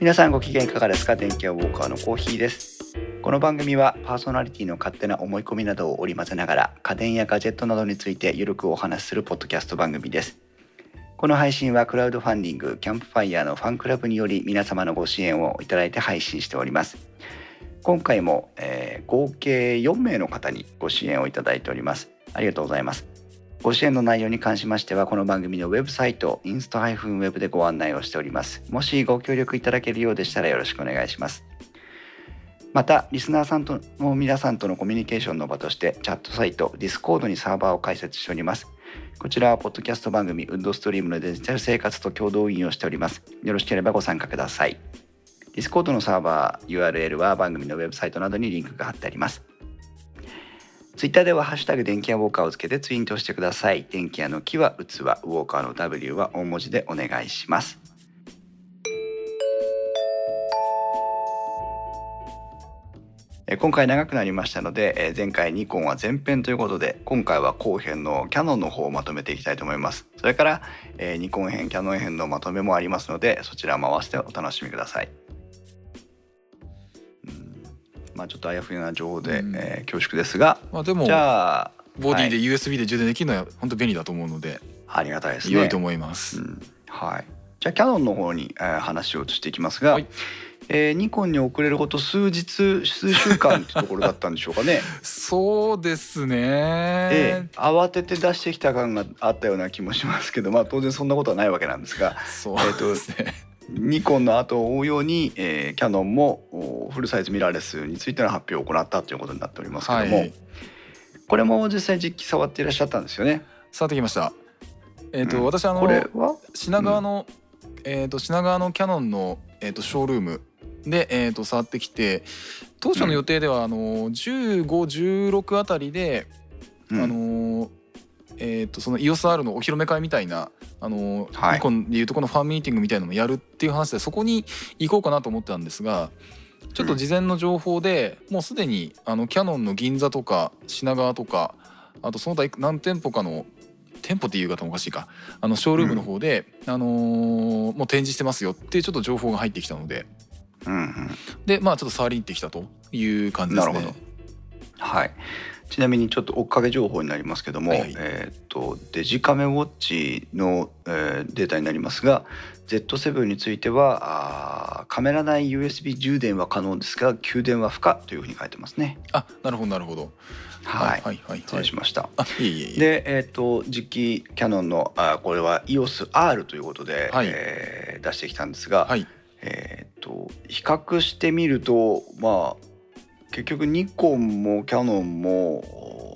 皆さんご機嫌いかがですか？電気屋ウォーカーのコーヒーです。この番組はパーソナリティの勝手な思い込みなどを織り交ぜながら家電やガジェットなどについてゆるくお話しするポッドキャスト番組です。この配信はクラウドファンディングキャンプファイヤーのファンクラブにより皆様のご支援をいただいて配信しております。今回も、えー合計4名の方にご支援をいただいております。ありがとうございます。ご支援の内容に関しましてはこの番組のウェブサイトインスト -web でご案内をしております。もしご協力いただけるようでしたらよろしくお願いします。またリスナーさんとの皆さんとのコミュニケーションの場としてチャットサイト Discord にサーバーを開設しております。こちらはポッドキャスト番組ウッドストリームのデジタル生活と共同運用しております。よろしければご参加ください。Discord のサーバー URL は番組のウェブサイトなどにリンクが貼ってあります。ツイッターではハッシュタグ電気屋ウォーカーをつけてツイートしてください。電気屋の木は器、ウォーカーの W は大文字でお願いします。え今回長くなりましたので、え前回ニコンは前編ということで、今回は後編のキャノンの方をまとめていきたいと思います。それから、えニコン編、キャノン編のまとめもありますので、そちらも合わせてお楽しみください。うんまあちょっとあやふやな情報で、うんえー恐縮ですが、まあでもじゃあボディではい USB で充電できるのは本当便利だと思うのでありがたいですね。良いと思います。うんはい。じゃあキャノンの方に、えー話を移していきますが、はいえーニコンに遅れること数日数週間ってところだったんでしょうかね。そうですね。ええ慌てて出してきた感があったような気もしますけど、まあ当然そんなことはないわけなんですが、そうえーとですね。ニコンの後を追うように、えーキャノンもおフルサイズミラーレスについての発表を行ったということになっておりますけども、はい。これも実際実機触っていらっしゃったんですよね。触ってきました。えっ、と、うん私あの品川の、えっ、と品川のキャノンのえっ、とショールームでえっ、と触ってきて当初の予定ではあの15、16あたりで、うんあのえっ、とその EOSR のお披露目会みたいなあの、はい。ニコンでいうとこのファンミーティングみたいなのもやるっていう話でそこに行こうかなと思ってたんですがちょっと事前の情報で、もうすでにあのキャノンの銀座とか品川とかあとその他何店舗かの店舗っていう言い方もおかしいか。あのショールームの方で、あのーもう展示してますよっていうちょっと情報が入ってきたので。うんうん。でまあちょっと触りに行ってきたという感じですね。なるほど。はい。ちなみにちょっと追っかけ情報になりますけども、はいはいえーっとデジカメウォッチの、えーデータになりますが Z7 についてはあーカメラ内 USB 充電は可能ですが給電は不可というふうに書いてますね。あなるほどなるほど。はい。はいはい失はい。礼しました。あいえいえいえ。で、えーっと実機キャノンのあーこれは EOSR ということで、はいえー出してきたんですが、はいえーっと比較してみるとまあ結局ニコンもキャノンもお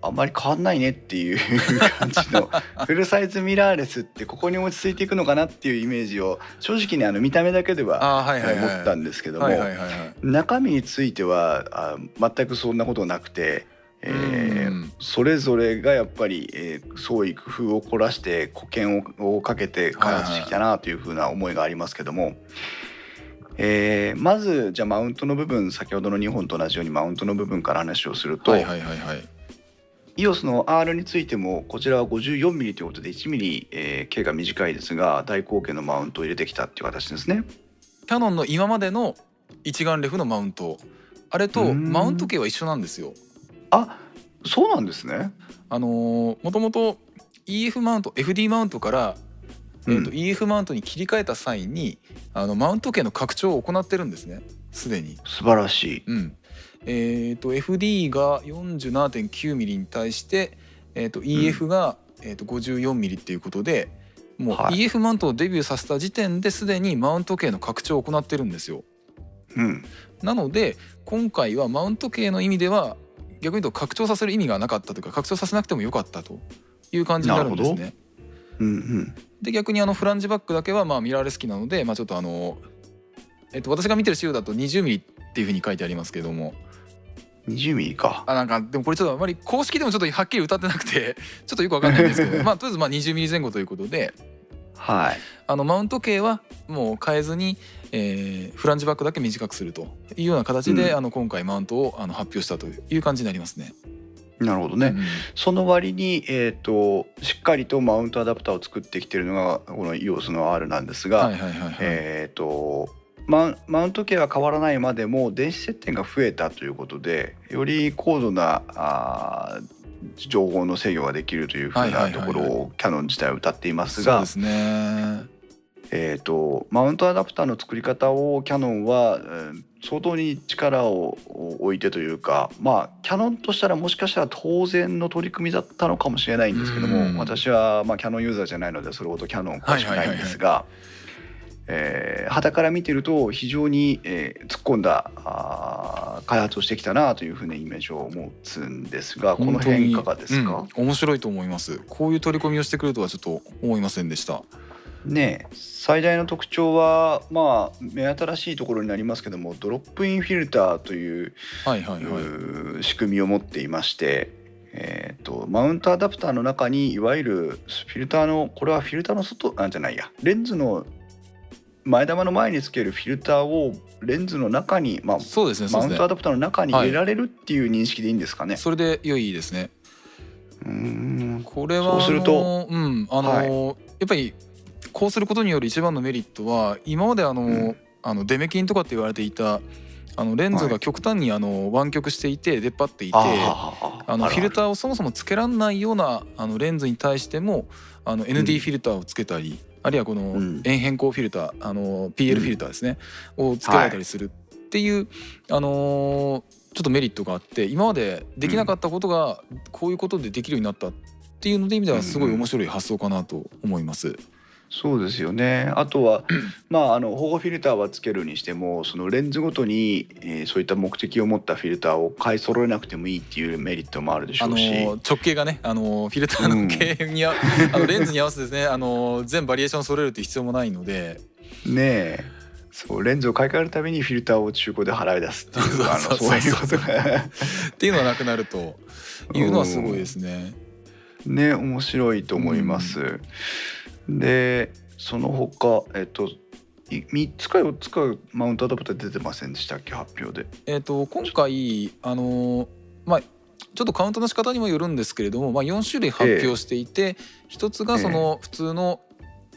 あんまり変わんないねっていう 感じのフルサイズミラーレスってここに落ち着いていくのかなっていうイメージを正直にあの見た目だけでは。思ったんですけども、はいはいはいはい。中身についてはあ全くそんなことなくて、えーうんそれぞれがやっぱり、えー創意工夫を凝らして保険ををかけて開発してきたなというふうな思いがありますけども、えーまずじゃあマウントの部分先ほどの2本と同じようにマウントの部分から話をすると、はいはいはいはい。EOS の R についてもこちらは 54mm ということで 1mm、えー径が短いですが大口径のマウントを入れてきたっていう形ですね。キャノンの今までの一眼レフのマウントあれとうんマウント径は一緒なんですよ。あそうなんですね。あのー、もともと EF マウント FD マウントから、えーとうん EF マウントに切り替えた際にあのマウント径の拡張を行ってるんですねすでに。素晴らしい。うんえー、と FD が 47.9mm に対して、えー、と EF が、えー、と 54mm っていうことでもうはい EF マウントをデビューさせた時点ですでにマウント径の拡張を行ってるんですよ。うんなので今回はマウント系の意味では逆に言うと拡張させる意味がなかったというか拡張させなくてもよかったという感じになるんですなね。うんうんで逆にあのフランジバックだけはまあミラーレス機なので、まあ、ちょっとあの、えっと、私が見てる資料だと 20mm っていうふうに書いてありますけども20ミリか。あなんかでもこれちょっとあまり公式でもちょっとはっきり歌ってなくて ちょっとよくわかんないんですけど まあとりあえずまあ 20mm 前後ということではい。あのマウント径はもう変えずに、えーフランジバックだけ短くするというような形で、うんあの今回マウントをあの発表したという感じになりますね。なるほどね。うんその割に、えー、としっかりとマウントアダプターを作ってきてるのがこの EOS の R なんですが。えー、とママウント系は変わらないまでも電子接点が増えたということでより高度なあー情報の制御ができるというふうないところをキャノン自体は歌っていますがそうですねえー、とマウントアダプターの作り方をキャノンは、えー相当に力を置いてというかまあキャノンとしたらもしかしたら当然の取り組みだったのかもしれないんですけども、うん。私は、まあ、キャノンユーザーじゃないのでそれほどキャノン詳しくないんですが。えー肌から見てると非常に、えー突っ込んだあー開発をしてきたなというふうなイメージを持つんですがこの辺いかがですか、うん。面白いと思います。こういう取り込みをしてくるとはちょっと思いませんでしたねえ最大の特徴はまあ目新しいところになりますけどもドロップインフィルターという,、はいはいはい。仕組みを持っていまして、えー、とマウントアダプターの中にいわゆるフィルターのこれはフィルターの外なんじゃないや。レンズの前玉の前につけるフィルターをレンズの中に、まあ、そうですねマウントアダプターの中に入れられるっていう認識でいいんですかね。それで良いですね。うーん。これはそうするとうんあの、やっぱりこうすることによる一番のメリットは今まであの、うん。あのデメキンとかって言われていたあのレンズはい。が極端にあの湾曲していて出っ張っていて、ああのフィルーターをそもそもつけらんないようなあのレンズに対してもあの ND フィルターをつけたり、あるいはこのうん。円変更フィルターあの PL フィルターですね、をつけられたりするっていう、あのーちょっとメリットがあって今までできなかったことがこういうことでできるようになったっていうので意味ではすごい面白い発想かなと思います。そうですよね。あとは、まあ、あの保護フィルターはつけるにしてもそのレンズごとに、えーそういった目的を持ったフィルターを買い揃えなくてもいいっていうメリットもあるでしあのょうし、ー直径がねあのーフィルターの径にあ、あのレンズに合わせてですねあのー全バリエーション揃えるっていう必要もないので。ねえ。そうレンズを買い替えるためにフィルターを中古で払い出すっていうあのそういうことが。っていうのはなくなるというのはすごいですね。ね面白いと思います。でその他えっとい3つか4つかマウントアダプター出てませんでしたっけ？発表で。えー、と今回あのーまあちょっとカウントの仕方にもよるんですけれども、まあ、4種類発表していて、一つがその普通の、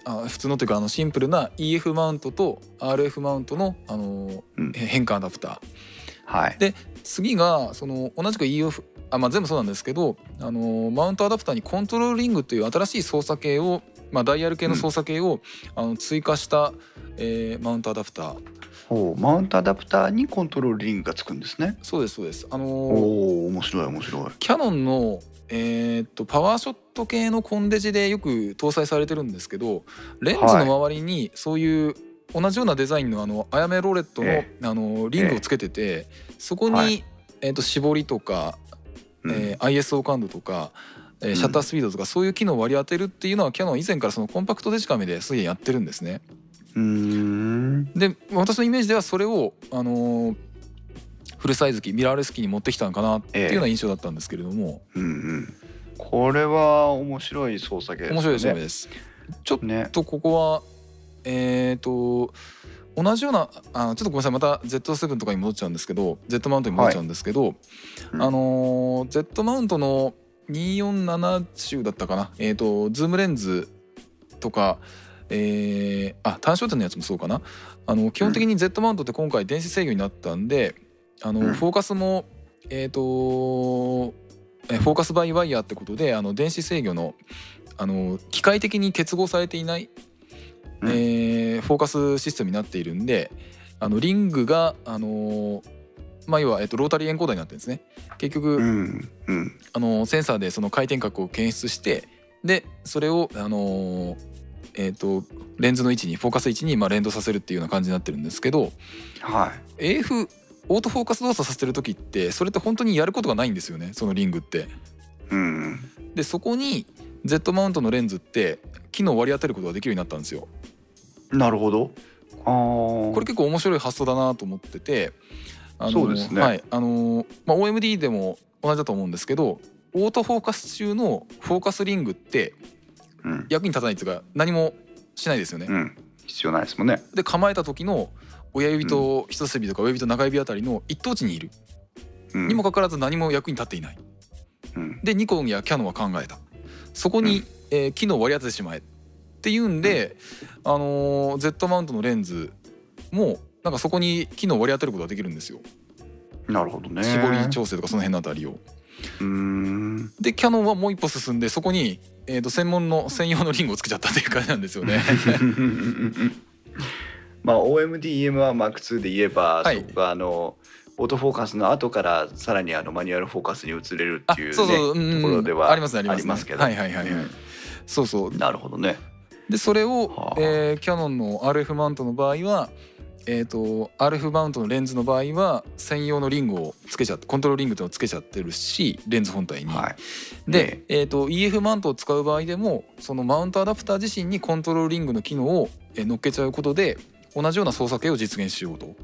あ普通のというかあのシンプルな EF マウントと RF マウントの、あのーうん。変換アダプター。はい。で次がその同じく EF あ、まあ、全部そうなんですけど、あのーマウントアダプターにコントロールリングという新しい操作系を、まあ、ダイヤル系の操作系を、あの追加した、えーマウントアダプター。ほうマウントアダプターにコントロールリングがつくんですね。そうですそうです。あのーおお面白い面白い。キャノンの、えーっとパワーショット系のコンデジでよく搭載されてるんですけどレンズの周りにそういう同じようなデザインのあのアヤメロレットの,、えあのリングをつけてて、そこに、はい。えーっと絞りとか、うん。えー ISO 感度とか、えーシャッタースピードとかそういう機能を割り当てるっていうのはキャノン以前からそのコンパクトデジカメですでにやってるんですね。うーんで私のイメージではそれを、あのーフルサイズ機ミラーレス機に持ってきたのかなっていうような印象だったんですけれども、うんうん。これは面白い操作系ですね。面白いです。ちょっね。とここはえっ、と同じようなあちょっとごめんなさいまた Z7 とかに戻っちゃうんですけど Z マウントに戻っちゃうんですけど、うんあのー Z マウントの247だったかな？えっ、とズームレンズとかえー、あ単焦点のやつもそうかな？あの基本的に Z マウントって今回電子制御になったんであの、うん。フォーカスもえっ、とえフォーカスバイワイヤーってことであの電子制御のあの機械的に結合されていない、うん。えーフォーカスシステムになっているんであのリングがあのまあ要は、えっと、ロータリーエンコーダーになってるんですね結局、うんうんあのセンサーでその回転角を検出してでそれをあのえっ、とレンズの位置にフォーカス位置にまあ連動させるっていうような感じになってるんですけどはい。AF オートフォーカス動作させてる時ってそれって本当にやることがないんですよねそのリングって。うんでそこに Z マウントのレンズって機能を割り当てることができるようになったんですよ。なるほど。ああ。これ結構面白い発想だなと思っててあのそうですね。はいあのまあ、OMD でも同じだと思うんですけどオートフォーカス中のフォーカスリングってうん。役に立たないっていうか何もしないですよね。うん。必要ないですもんね。で構えた時の親指と人差し指とか親指と中指あたりの一等地にいる、うん。にもかかわらず何も役に立っていない。うん。でニコンやキャノンは考えた。そこに、うん。えー機能を割り当ててしまえっていうんで、あのー Z マウントのレンズもなんかそこに機能を割り当てることができるんですよ。なるほどね。絞り調整とかその辺のあたりを。うーん。でキャノンはもう一歩進んでそこに、えー、と専門の専用のリングをつけちゃったっていう感じなんですよね。まあ OMDEM1M2 で言えば、はい。そこがあのオートフォーカスの後からさらにあのマニュアルフォーカスに移れるあっていうねそうそう、ところではありますねありますけど。はいはいはいはい、うん。そうそう。なるほどね。でそれを、はあ。えーキャノンの RF マウントの場合はえー、と RF マウントのレンズの場合は専用のリングをつけちゃってコントロールリングっていうのをつけちゃってるしレンズ本体に。はい。でね、えー、と EF マウントを使う場合でもそのマウントアダプター自身にコントロールリングの機能をえー乗っけちゃうことで同じような操作系を実現しようと。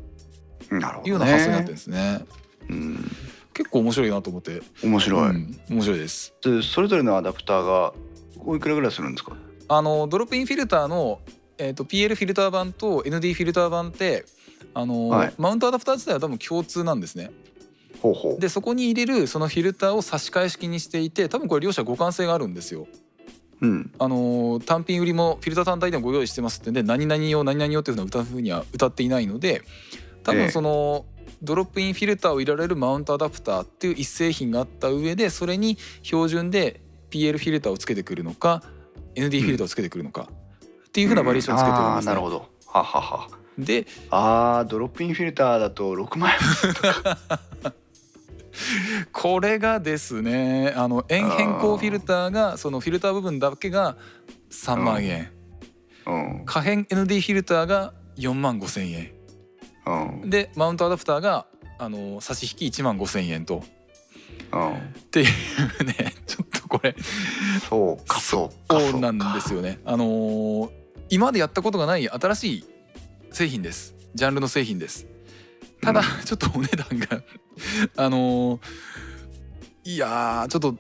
なるほどね。いうような発想になってるんですね。うん。結構面白いなと思って、面白い、うん。面白いです。でそれぞれのアダプターがおいくらぐらいするんですか？あのドロップインフィルターの、えー、と PL フィルター版と ND フィルター版ってあの、はいマウントアダプター自体は多分共通なんですね。ほうほうでそこに入れるそのフィルターを差し替え式にしていて多分これ両者互換性があるんですよ。うんあの単品売りもフィルター単体でもご用意してますってんで何々用何々用っていうふうな歌うふうには歌っていないので多ええ分その、ドロップインフィルターを入れられるマウントアダプターっていう一製品があった上でそれに標準で PL フィルターをつけてくるのか ND フィルターをつけてくるのか、っていうふうなバリエーションをつけてるんですね。なるほど。ははは。であードロップインフィルターだと6万円。これがですねあの円変更フィルターがそのフィルター部分だけが3万円、うん。可変 ND フィルターが4万5千円。うん。でマウントアダプターがあの差し引き1万5千円と。うん。っていうね ちょっとこれ。そうかそうかそうなんですよね。あのー今までやったことがない新しい製品ですジャンルの製品です。ただ、うんちょっとお値段が あのーいやーちょっと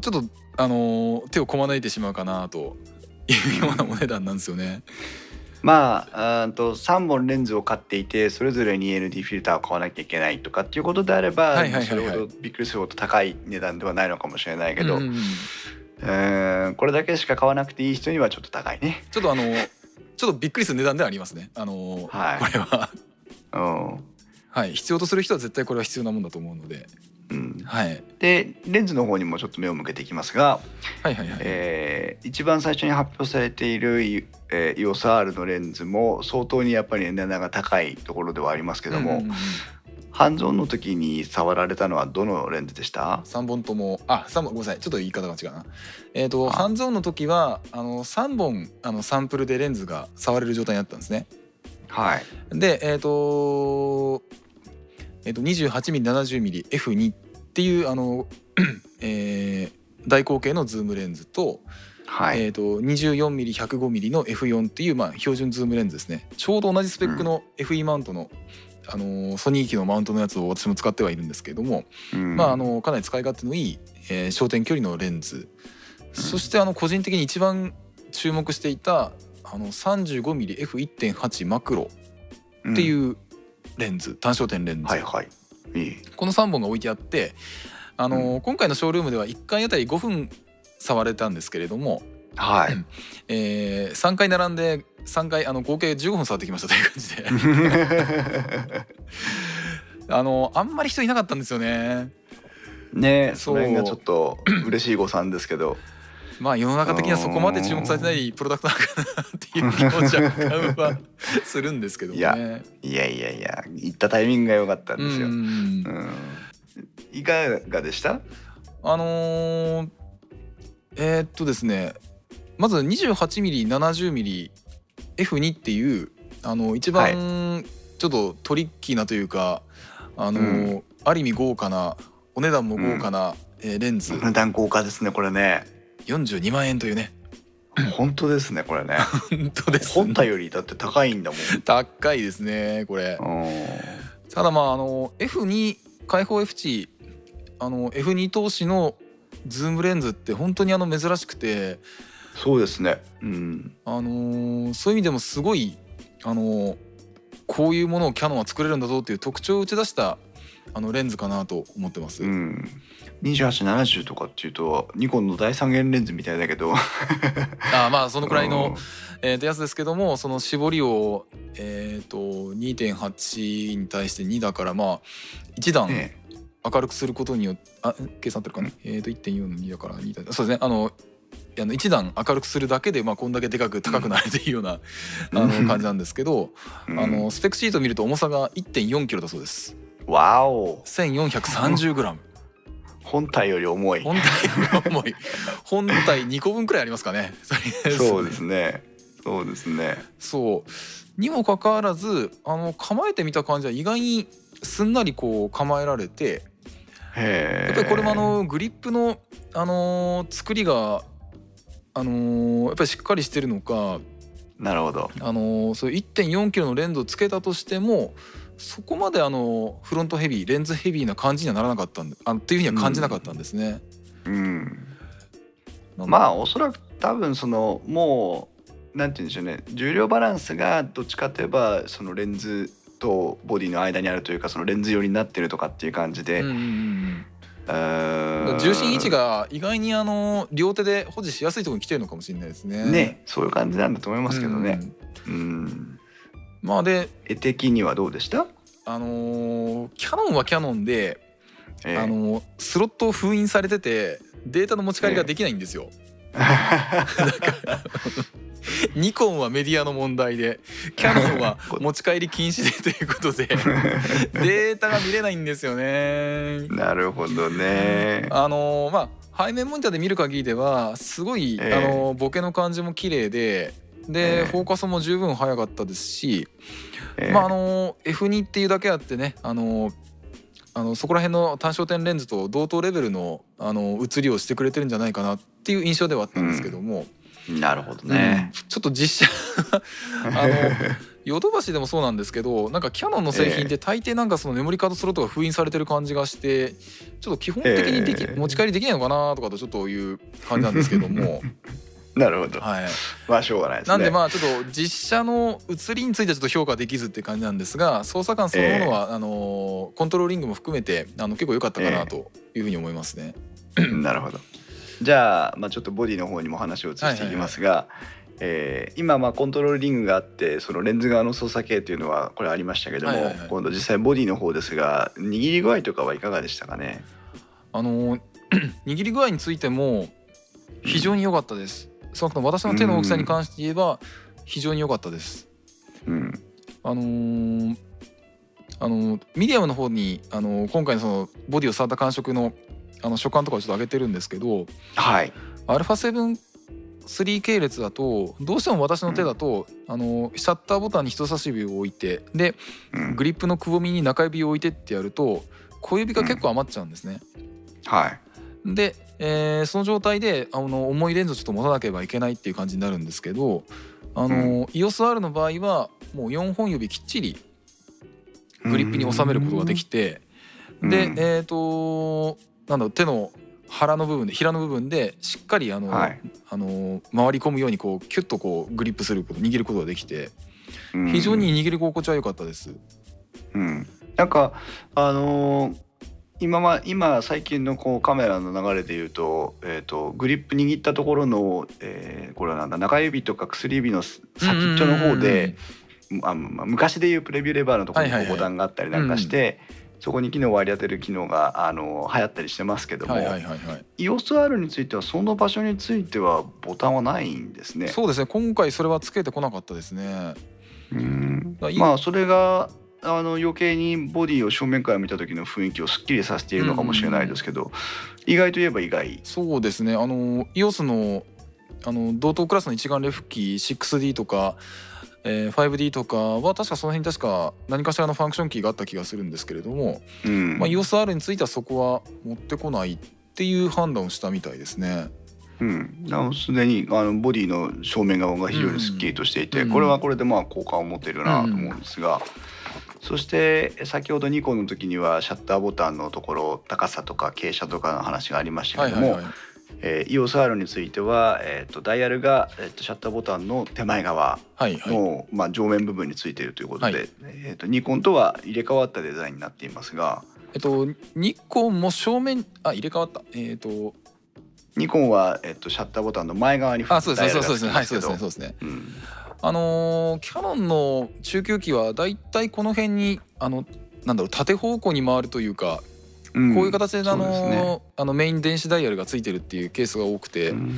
ちょっとあのー手をこまねいてしまうかなというようなお値段なんですよね。まああーと3本レンズを買っていてそれぞれに ND フィルターを買わなきゃいけないとかっていうことであれば、それほどびっくりするほど高い値段ではないのかもしれないけど、うんうんこれだけしか買わなくていい人にはちょっと高いね。ちょっとあのーちょっとびっくりする値段ではありますね。あのーはい。これは。うん。はい。必要とする人は絶対これは必要なもんだと思うので、うん、はい、でレンズの方にもちょっと目を向けていきますが、はいはいはい。えー一番最初に発表されている、いえー、EOSR のレンズも相当にやっぱり値段が高いところではありますけども、うんうんうんハンズオンの時に触られたのはどのレンズでした？3本ともあ三本ごめんなさい。ちょっと言い方が違うな。えっ、とあ。ハンズオンの時はあの3本あのサンプルでレンズが触れる状態になったんですね。はい。でえっ、とえっ、と 28mm70mmF2 っていうあの、えー大口径のズームレンズと,、はい。えー、と 24mm105mm の F4 っていう、まあ、標準ズームレンズですね。ちょうど同じスペックの FE マウントの、あのーソニー機のマウントのやつを私も使ってはいるんですけれども、うん。まああのかなり使い勝手のいい、えー焦点距離のレンズ、そしてあの個人的に一番注目していたあの 35mmF1.8 マクロってうんいうレンズ、単焦点レンズ、はいはい。いい。この3本が置いてあってあの、今回のショールームでは1回あたり5分触れたんですけれども、はい。えー3回並んで3回あの合計15分触ってきましたという感じで あのあんまり人いなかったんですよね。ねそれがちょっと嬉しい誤算ですけど。まあ世の中的にはそこまで注目されてないプロダクトなのかなっていう気も若干はするんですけどね。いやいやいやいや、行ったタイミングが良かったんですよ。ううんんいかがでした？あのーえーっとですねまず 28mm70mmF2 っていうあの一番ちょっとトリッキーなというか、あのーうある意味豪華なお値段も豪華な、えーレンズ値段豪華ですね、これね。42万円というね本当ですね、これね。本当です本体よりだって高いんだも高いですねこれ。ん。うんただまああの F2 開放 F 値あの F2 投資のズームレンズって本当にあの珍しくてそうですね。うん。あのーそういう意味でもすごいあのーこういうものをキヤノンは作れるんだぞっていう特徴を打ち出したあのレンズかなと思ってます。うん、2870とかっていうとニコンの第三元レンズみたいだけど。あーまあそのくらいの、えー、とやつですけどもその絞りを、えー、と2.8に対して2だからまあ1段明るくすることによってあ計算合ってるかね、えー、と1.4の2だから2だ。そうですね。あのあの1段明るくするだけで、まあ、こんだけでかく高くなるというような、あの感じなんですけど、うん。あのスペックシートを見ると重さが1.4キロだそうです。わお。1430g 本体より重い。本体が重い。本体2個分くらいありますかね。そうですね。そうですね。そう。にもかかわらずあの構えてみた感じは意外にすんなりこう構えられてへえやっぱりこれもあのグリップの、あのー作りが、あのーやっぱりしっかりしてるのか、なるほど。あのーそういう1.4キロのレンズをつけたとしてもそこまであのフロントヘビーレンズヘビーな感じにはならなかったんであっていうふうには感じなかったんですね。うん。あまあおそらく多分そのもうなんて言うんでしょうね。重量バランスがどっちかといえばそのレンズとボディの間にあるというかそのレンズ寄りになってるとかっていう感じで、うんうんうん重心位置が意外にあの両手で保持しやすいところに来てるのかもしれないですね。ねそういう感じなんだと思いますけどね。うん。うん。まあで絵的にはどうでした、あのーキャノンはキャノンで、ええ。あのースロットを封印されててデータの持ち帰りができないんですよ。ニコンはメディアの問題でキャノンは 持ち帰り禁止でということで データが見れないんですよね。なるほどね。あのーまあ背面モニターで見る限りではすごい、ええ。あのーボケの感じも綺麗でで、ええ。フォーカスも十分早かったですし、ええ。まああの F2 っていうだけあってねあのあのそこら辺の単焦点レンズと同等レベルのあの写りをしてくれてるんじゃないかなっていう印象ではあったんですけども、なるほどね。うん、ちょっと実写 あのヨドバシでもそうなんですけどなんかキヤノンの製品って大抵なんかそのメモリカードスロットが封印されてる感じがしてちょっと基本的にでき、ええ。持ち帰りできないのかなとかとちょっという感じなんですけども、なるほど。はい、まあしょうがないですね。なんでまあちょっと実写の写りについてはちょっと評価できずって感じなんですが操作感そのものは、あのコントローリングも含めてあの結構良かったかなというふうに思いますね。なるほど。じゃあ、まあ、ちょっとボディの方にも話を移していきますが、えー今まあコントロールリングがあってそのレンズ側の操作系というのはこれありましたけども、はいはいはい今度実際ボディの方ですが握り具合とかはいかがでしたかね？あの 握り具合についても非常に良かったです。少なくとも私の手の大きさに関して言えば非常に良かったです。うんあのーあのミディアムの方にあの今回のそのボディを触った感触のあの所感とかをちょっと上げてるんですけどはい。α7-3 系列だとどうしても私の手だと、あのシャッターボタンに人差し指を置いてでうん。グリップのくぼみに中指を置いてってやると小指が結構余っちゃうんですね。はい。で、えーその状態であの重いレンズをちょっと持たなければいけないっていう感じになるんですけどあの、EOSR の場合はもう4本指きっちりグリップに収めることができてで、うん。えっ、となんだろう手の腹の部分で平の部分でしっかりあの、はい。あの回り込むようにこうキュッとこうグリップすること握ることができてうん。非常に握り心地は良かったです。うん、なんかあのー今ま今最近のこうカメラの流れで言うと,、えー、とグリップ握ったところの、えーこれはなんだ中指とか薬指の先っちょの方で、昔でいうプレビューレバーのところにボタンがあったりなんかして、そこに機能を割り当てる機能があの流行ったりしてますけども、はいはいはいはい。EOSR についてはその場所についてはボタンはないんですね。そうですね今回それはつけてこなかったですね。うんまあそれがあの余計にボディを正面から見た時の雰囲気をすっきりさせているのかもしれないですけど、意外といえば意外。そうですねあの EOS のあの同等クラスの一眼レフ機 6D とか、えー 5D とかは確かその辺に確か何かしらのファンクションキーがあった気がするんですけれども、うんまあ、EOSR についてはそこは持ってこないっていう判断をしたみたいですね。うん、すでにあのボディの正面側が非常にすっきりとしていて、うんこれはこれでまあ好感を持っているなと思うんですが、そして先ほどニコンの時にはシャッターボタンのところ高さとか傾斜とかの話がありましたけども、はいはいはい。えー、EOSR については、えー、とダイヤルが、えー、とシャッターボタンの手前側はいはい。の、まあ、上面部分についているということで、はい。えー、とニコンとは入れ替わったデザインになっていますが。えっとニコンも正面あ入れ替わった。えっ、とニコンは、えー、とシャッターボタンの前側にあそうですねそうですねはいそうですねそうですね。うん。あのーキャノンの中級機はだいたいこの辺にあのなんだろう縦方向に回るというか、うんこういう形であそうですね。のあのメイン電子ダイヤルがついてるっていうケースが多くて、うん。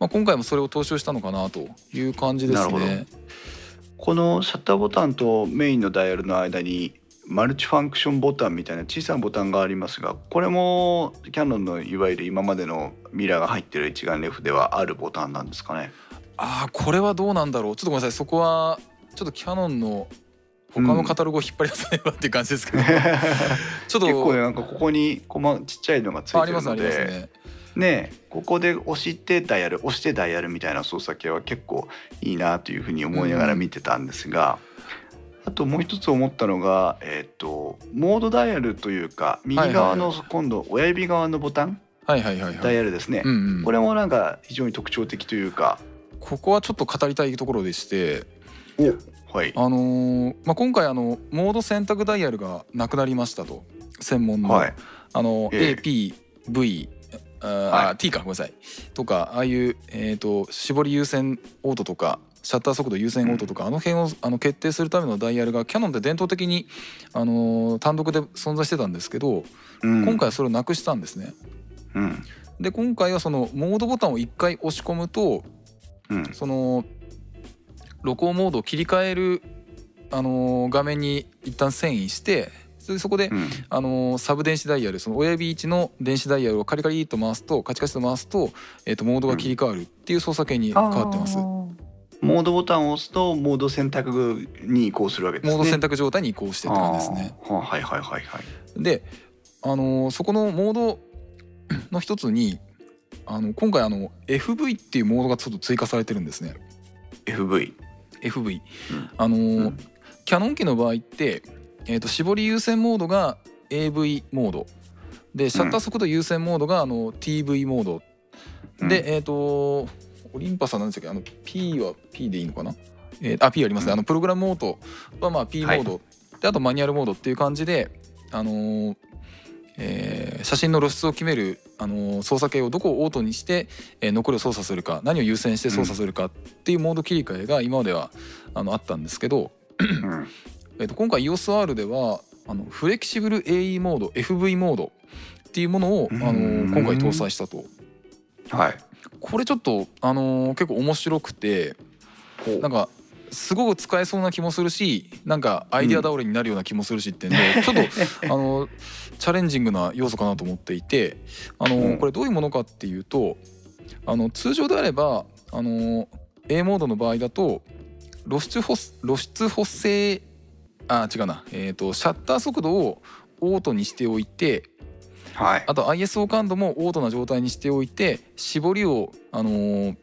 まあ、今回もそれを踏襲したのかなという感じですなるほね。このシャッターボタンとメインのダイヤルの間にマルチファンクションボタンみたいな小さなボタンがありますがこれもキャノンのいわゆる今までのミラーが入ってる一眼レフではあるボタンなんですかね。ああこれはどうなんだろう。ちょっとごめんなさい。そこはちょっとキャノンの他のカタログを引っ張り出さねばっていう感じですけど、ちょっと結構ねなんかここにこまちっちゃいのがついてるので。ね。ね。ここで押してダイヤル押してダイヤルみたいな操作系は結構いいなというふうに思いながら見てたんですが、あともう一つ思ったのが、えっとモードダイヤルというか右側の今度親指側のボタン。はいはいはいダイはい。ヤルですね、うんうん、これもなんか非常に特徴的というか。ここはちょっと語りたいところでして、はい。あのーまあ、今回あのモード選択ダイヤルがなくなりましたと。専門の、はい。あの、ええ。APV あー、はい。あ T か。ごめんなさい。とかああいう、えー、と絞り優先オートとかシャッター速度優先オートとか、あの辺をあの決定するためのダイヤルがキャノンで伝統的に、あのー単独で存在してたんですけど、うん。今回はそれをなくしたんですね。うん。で今回はそのモードボタンを1回押し込むとうん。その録音モードを切り替える、あのー画面に一旦遷移してそれでそこで、うんあのーサブ電子ダイヤルその親指位置の電子ダイヤルをカリカリっと回すとカチカチと回すと,、えー、とモードが切り替わるっていう操作系に変わってます。モードボタンを押すとモード選択に移行するわけですね。モード選択状態に移行してって感じですね。ははいはいはいはい。で、あのーそこのモードの一つにあの今回あの FV っていうモードがちょっと追加されてるんですね。FV。FV、うん。あのーうん。キャノン機の場合って、えー、と絞り優先モードが AV モード。でシャッター速度優先モードがあの TV モード、でえっ、とオリンパスは何でしたっけ？あの P は P でいいのかな、えーあ P ありますね、うん。あのプログラムモードはまあ P モード、であとマニュアルモードっていう感じであのーえー写真の露出を決める、あのー操作系をどこをオートにして、えー残りを操作するか何を優先して操作するかっていうモード切り替えが今まではあのあったんですけど、うんえー、と今回 EOSR ではあのフレキシブル AE モード FV モードっていうものを、あのうんー今回搭載したと。はい。これちょっと、あのー結構面白くてなんかすごく使えそうな気もするしなんかアイデア倒れになるような気もするしってんで、ちょっと あのチャレンジングな要素かなと思っていて、あのうん。これどういうものかっていうとあの通常であればあの A モードの場合だと露出補露出補正あ違うな、えー、とシャッター速度をオートにしておいてはい。あと ISO 感度もオートな状態にしておいて絞りを、あのー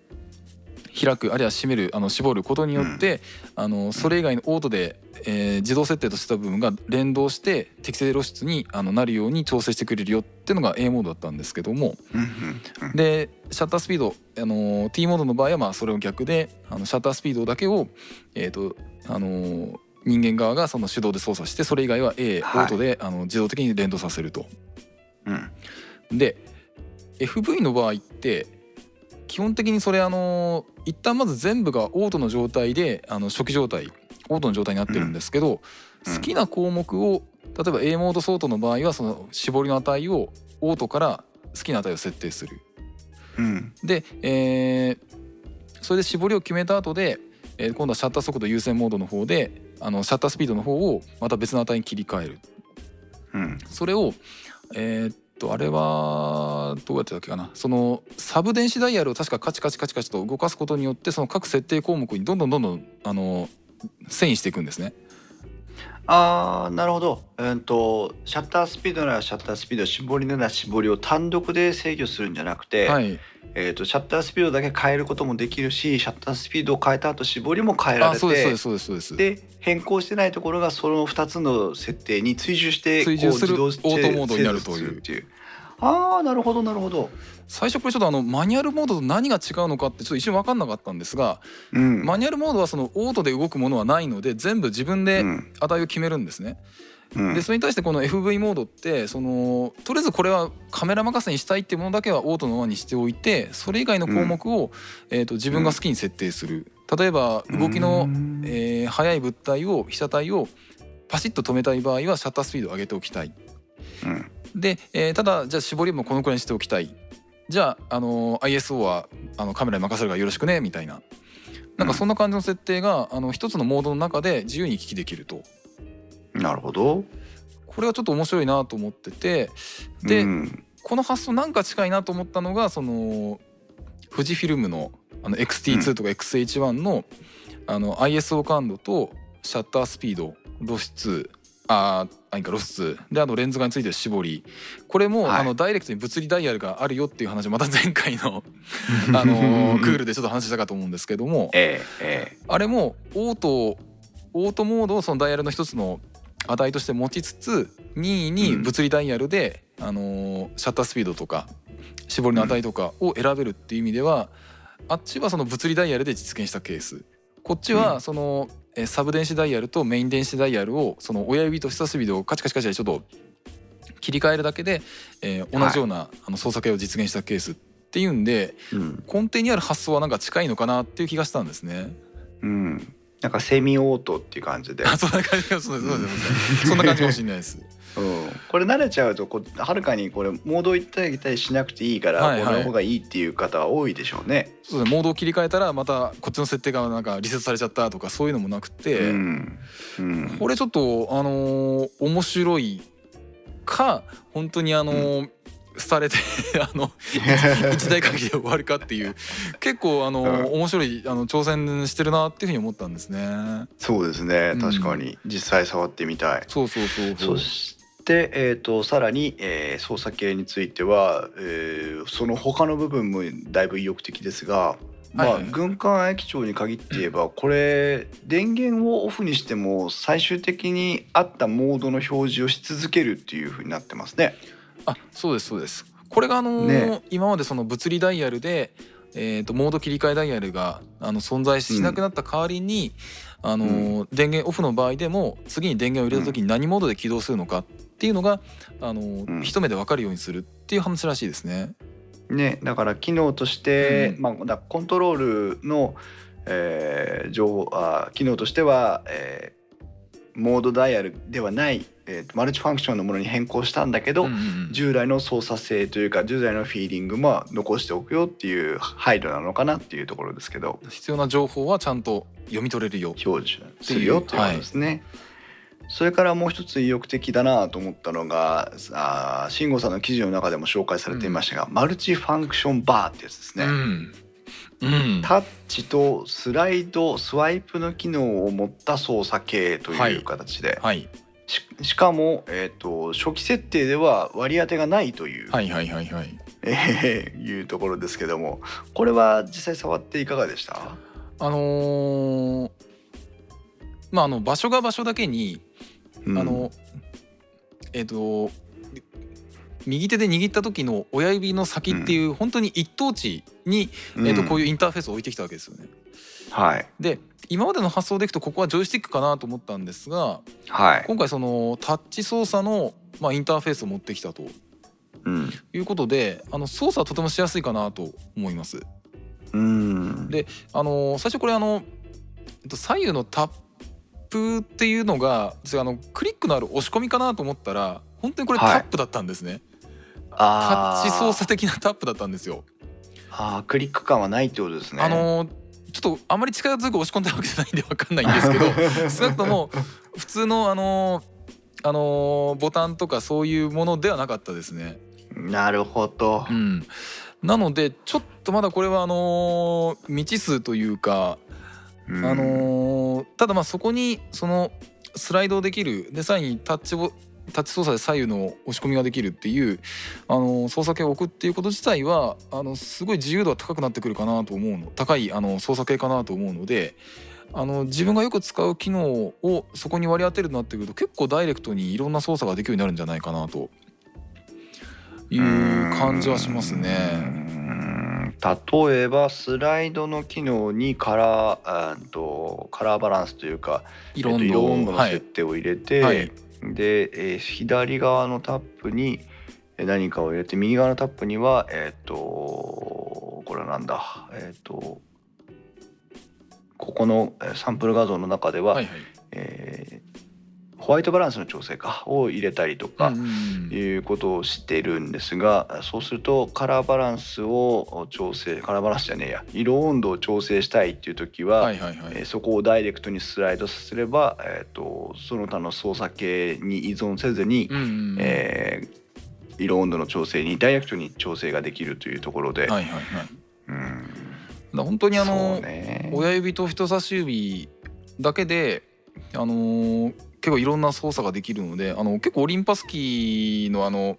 開くあるいは閉めるあの絞ることによって、あのそれ以外のオートで、えー自動設定としてた部分が連動して適正露出にあのなるように調整してくれるよっていうのが A モードだったんですけども。うんうんうん。でシャッタースピード、あのー T モードの場合はまあそれを逆であのシャッタースピードだけを、えーとあのー人間側がその手動で操作してそれ以外は A、はい。オートであの自動的に連動させると。うん。で FV の場合って基本的にそれあの一旦まず全部がオートの状態であの初期状態オートの状態になってるんですけど、うん好きな項目を例えば A モード相当の場合はその絞りの値をオートから好きな値を設定する。うんで、えーそれで絞りを決めた後で、えー今度はシャッター速度優先モードの方であのシャッタースピードの方をまた別の値に切り替える。うんそれをえーっとあれはどうやってたっけかなそのサブ電子ダイヤルを確かカチカチカチカチと動かすことによってその各設定項目にどんどんどんどんあの遷移していくんですね。ああなるほど。うんとシャッタースピードならシャッタースピード絞りなら絞りを単独で制御するんじゃなくて、はい、えー、とシャッタースピードだけ変えることもできるしシャッタースピードを変えた後絞りも変えられてで変更してないところがその2つの設定に追従して追従するこう自動オートモードになるというああなるほどなるほど。最初これちょっとあのマニュアルモードと何が違うのかってちょっと一瞬分かんなかったんですが、うん。マニュアルモードはそのオートで動くものはないので全部自分でうん値を決めるんですね。うんでそれに対してこの FV モードってそのとりあえずこれはカメラ任せにしたいっていうものだけはオートのままにしておいてそれ以外の項目を、えー、と自分が好きに設定する。例えば動きの、うんえー速い物体を被写体をパシッと止めたい場合はシャッタースピードを上げておきたい。うんで、えーただじゃあ絞りもこのくらいにしておきたい。じゃあ、あのー ISO はあのカメラに任せるからよろしくねみたいな。なんかそんな感じの設定が、あの一つのモードの中で自由に行き来できると。なるほど。これはちょっと面白いなと思っててで、うん。この発想なんか近いなと思ったのがその富士フィルムのあの XT2 とか XH1 の,、あの ISO 感度とシャッタースピード露出あーあいいか露出。であとレンズ側についてる絞り。これも、はい。あのダイレクトに物理ダイヤルがあるよっていう話また前回の あのクールでちょっと話したかと思うんですけども。えええあれもオートオートモードをそのダイヤルの一つの値として持ちつつ任意に物理ダイヤルで、あのーシャッタースピードとか絞りの値とかを選べるっていう意味では、あっちはその物理ダイヤルで実現したケース。こっちうん。はその、えーサブ電子ダイヤルとメイン電子ダイヤルをその親指と人差し指をカチカチカチでちょっと切り替えるだけで、えー同じような、あの操作系を実現したケースっていうんでえうん根底にある発想はなんか近いのかなっていう気がしたんですね。うん。なんかセミオートっていう感じで。あそんな感じがそうですそうです そんな感じかもしれないです。うん、これ慣れちゃうとこうはるかにこれモード行ったり来たりしなくていいから、はいはい。この方がいいっていう方は多いでしょうね。そうですね。モードを切り替えたらまたこっちの設定がなんかリセットされちゃったとかそういうのもなくて、うん。うん。これちょっとあのー面白いか本当にあのー廃れて あの 一代限りで終わるかっていう結構あのー面白いあの挑戦してるなっていうふうに思ったんですね。そうですね。うん。確かに。実際触ってみたい。そうそうそうそして、えー、とさらに、えー操作系については、えーその他の部分もだいぶ意欲的ですが、まあはい。はい軍艦駅長に限って言えば これ電源をオフにしても最終的に合ったモードの表示をし続けるっていう風になってますね。あそうですそうです。これがあのーね。今までその物理ダイヤルで、えー、とモード切り替えダイヤルがあの存在しなくなった代わりに、あのー電源オフの場合でも次に電源を入れた時に何モードで起動するのかっていうのが、あのーうん一目で分かるようにするっていう話らしいですね。ね、だから機能として、うんまあ、だコントロールの、えー情報あ機能としては、えーモードダイヤルではない、えーマルチファンクションのものに変更したんだけど、うんうんうん従来の操作性というか従来のフィーリングも残しておくよっていう配慮なのかなっていうところですけど必要な情報はちゃんと読み取れるよ。表示するよっていうことですね。それからもう一つ意欲的だなと思ったのがあー慎吾さんの記事の中でも紹介されていましたが、マルチファンクションバーってやつですね。うん。うん。タッチとスライドスワイプの機能を持った操作系とはいいう形で、はい。ししかも、えー、と初期設定では割り当てがないという、はいはいはいはい。えーいうところですけども。これは実際触っていかがでした？あのーまああの場所が場所だけにうんあのえっ、と右手で握った時の親指の先っていう本当に一等地に、えー、とこういうインターフェースを置いてきたわけですよね。はい。で今までの発想でいくとここはジョイスティックかなと思ったんですがはい、今回そのタッチ操作の、まあ、インターフェースを持ってきたとうん。いうことであの操作はとてもしやすいかなと思います。うん。であの最初これあの、えっと、左右のタップっていうのが私あのクリックのある押し込みかなと思ったら本当にこれタはい。ップだったんですね、タあッチ操作的なタップだったんですよ。あークリック感はないってことですね。あのちょっとあまり力強く押し込んだわけじゃないんでわかんないんですけど 少なくとも普通のあのあのボタンとかそういうものではなかったですね。なるほど。う、ん、なのでちょっとまだこれはあの未知数というかうんあのーただまあそこにそのスライドできるでさらにタッチボタッチ操作で左右の押し込みができるっていう、あのー操作系を置くっていうこと自体はあのすごい自由度は高くなってくるかなと思うの。高いあの操作系かなと思うのであの自分がよく使う機能をそこに割り当てるとなってくると結構ダイレクトにいろんな操作ができるようになるんじゃないかなという感じはしますね。ん例えばスライドの機能にカラーあーとカラーバランスというか色温えっと色温度の設定を入れて、はいで、えー左側のタップにえー何かを入れて右側のタップにはえっ、とこれはなんだえっ、とここのえーサンプル画像の中では、はいはい。えーホワイトバランスの調整かを入れたりとか、いうことをしているんですがそうするとカラーバランスを調整カラーバランスじゃねえや色温度を調整したいっていう時は、はいはいはい。えーそこをダイレクトにスライドさせれば、えー、とその他の操作系に依存せずに、うんうんうん。えー色温度の調整にダイレクトに調整ができるというところで、はいはいはい。うん。本当にあの、ね。親指と人差し指だけであのー結構いろんな操作ができるのであの結構オリンパスキーのあの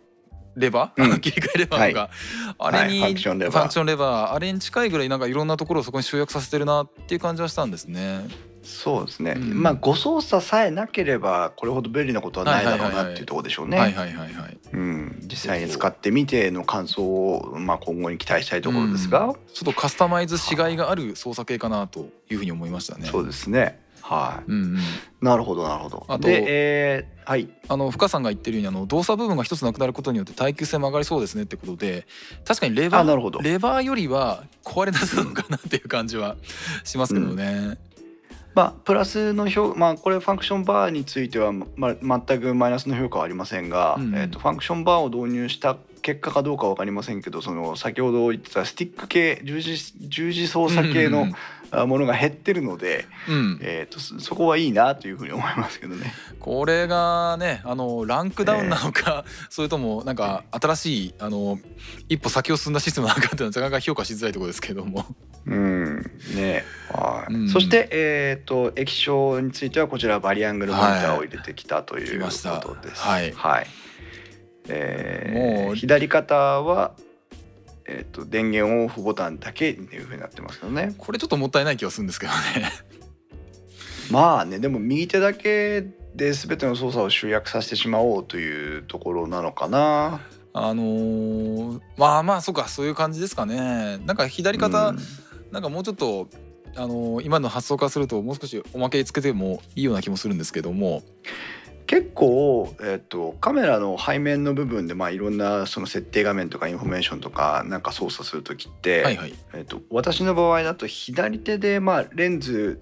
レバー、うん。切り替えレバーとか、あれに、はい。ファンクションレバー。レバー。あれに近いぐらいなんかいろんなところをそこに集約させてるなっていう感じはしたんですね。そうですね、うん。まあ誤操作さえなければこれほど便利なことはないだろうはいはいはいはいなっていうところでしょうね。はいはいはいはい。うん、実際に使ってみての感想を、まあ、今後に期待したいところですが、ちょっとカスタマイズしがいがある操作系かなというふうに思いましたね。そうですねはい。うんうん、なるほどなるほど。あとで、えーはい。あの深さんが言ってるようにあの動作部分が一つなくなることによって耐久性も上がりそうですねってことで確かにレバあなるほど。ーレバーよりは壊れなさそうかなっていう感じは しますけどね。まあプラスの評まあこれファンクションバーについては、まあ、全くマイナスの評価はありませんが、うんえー、とファンクションバーを導入した結果かどうかは分かりませんけどその先ほど言ってたスティック系十字十字操作系のものが減ってるので、うん、えー、とそそこはいいなというふうに思いますけどね。これがねあのランクダウンなのか、それともなんか新しいあの一歩先を進んだシステムなのかっていうのはなかなか評価しづらいところですけども。うん。ね。はい。うん。そして、えー、と液晶についてはこちらバリアングルモニターを入れてきたというこ来ました。とです。はいえーもう左肩は、えー、と電源オフボタンだけっていうふうになってますけどね。これちょっともったいない気がするんですけどね。まあねでも右手だけで全ての操作を集約させてしまおうというところなのかな。あのーまあまあそうかそういう感じですかね。なんか左肩、うんなんかもうちょっとあのー今の発想化するともう少しおまけつけてもいいような気もするんですけども。結構、えっとカメラの背面の部分で、まあ、いろんなその設定画面とかインフォメーションとかなんか操作する時って、はいはい。えっと私の場合だと左手で、まあ、レンズ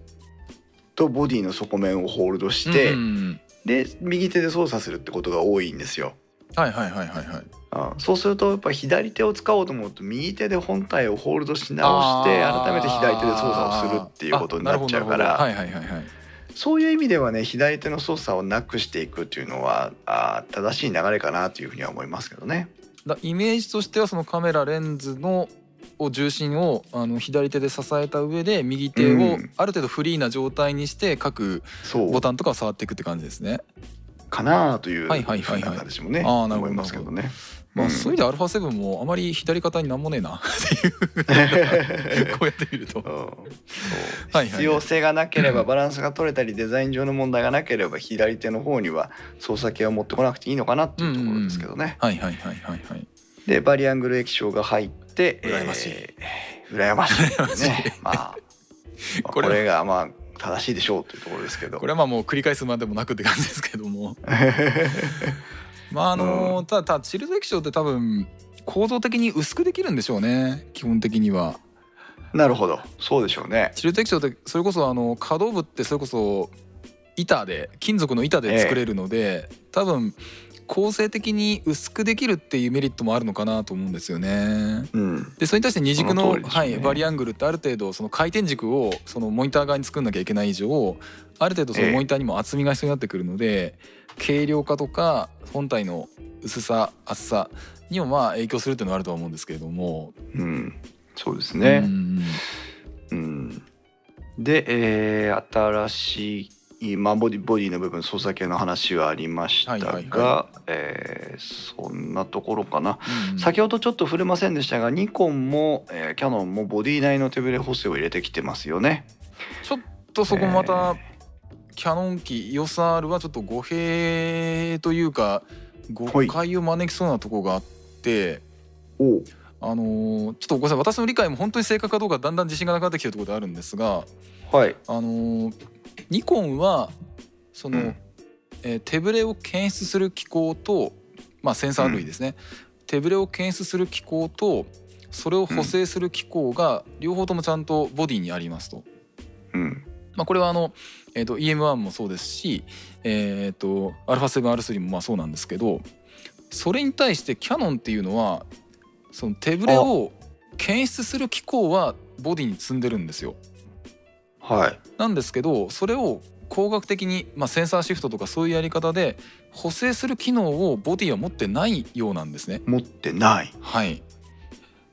とボディの底面をホールドして、うんうんで右手で操作するってことが多いんですよ。はいはいはいはいはい。あそうするとやっぱ左手を使おうと思うと右手で本体をホールドし直して改めて左手で操作をするっていうことになっちゃうからはいはいはいはい。そういう意味ではね左手の操作をなくしていくっていうのはあー正しい流れかなというふうには思いますけどね。だイメージとしてはそのカメラレンズのを重心をあの左手で支えた上で右手をうんある程度フリーな状態にして各ボタンとかを触っていくって感じですね。かなというふうはいはいはいはいな形もね思いますけどね。まあ、うんそういう意味で α7 もあまり左肩になんもねえな。っていう。こうやって見ると。必要性がなければバランスが取れたりデザイン上の問題がなければ左手の方には操作系を持ってこなくていいのかなっていうところですけどね。はいはいはいはいはい。でバリアングル液晶が入って羨ましい。えー羨ましい。羨ましい。ね。まあ、これがまあ正しいでしょうというところですけど。これはまあもう繰り返すまでもなくって感じですけども まああのただただチルド液晶って多分構造的に薄くできるんでしょうね基本的には。なるほどそうでしょうね。チルト液晶ってそれこそあの可動部ってそれこそ板で金属の板で作れるので、多分構成的に薄くできるっていうメリットもあるのかなと思うんですよね。うん。でそれに対して二軸そのねはい、バリアングルってある程度その回転軸をそのモニター側に作んなきゃいけない以上ある程度そのええモニターにも厚みが必要になってくるので、軽量化とか本体の薄さ厚さにもまあ影響するっていうのはあるとは思うんですけれども。うん。そうですうね。んうん。で、えー新しい、まあ、ボディボディの部分操作系の話はありましたが、はいはいはえーそんなところかな。うん先ほどちょっと触れませんでしたがニコンも、えーキャノンもボディ内の手ブレ補正を入れてきてますよね。ちょっとそこまたキャノン機 EOSR はちょっと語弊というか誤解を招きそうなとこがあっておう。あのーちょっとごめんなさい。私の理解も本当に正確かどうかだんだん自信がなくなってきてるところであるんですがはい。あのーニコンはその、うん。えー手ぶれを検出する機構と、まあ、センサー類ですね、手ぶれを検出する機構とそれを補正する機構が両方ともちゃんとボディにありますと。うんまあ、これはあの、えー、と EM1 もそうですし、えー、と α7R3 もまあそうなんですけどそれに対してキヤノンっていうのはその手ぶれを検出する機構はボディに積んでるんですよ。はいなんですけどそれを工学的に、まあ、センサーシフトとかそういうやり方で補正する機能をボディは持ってないようなんですね。持ってないはい、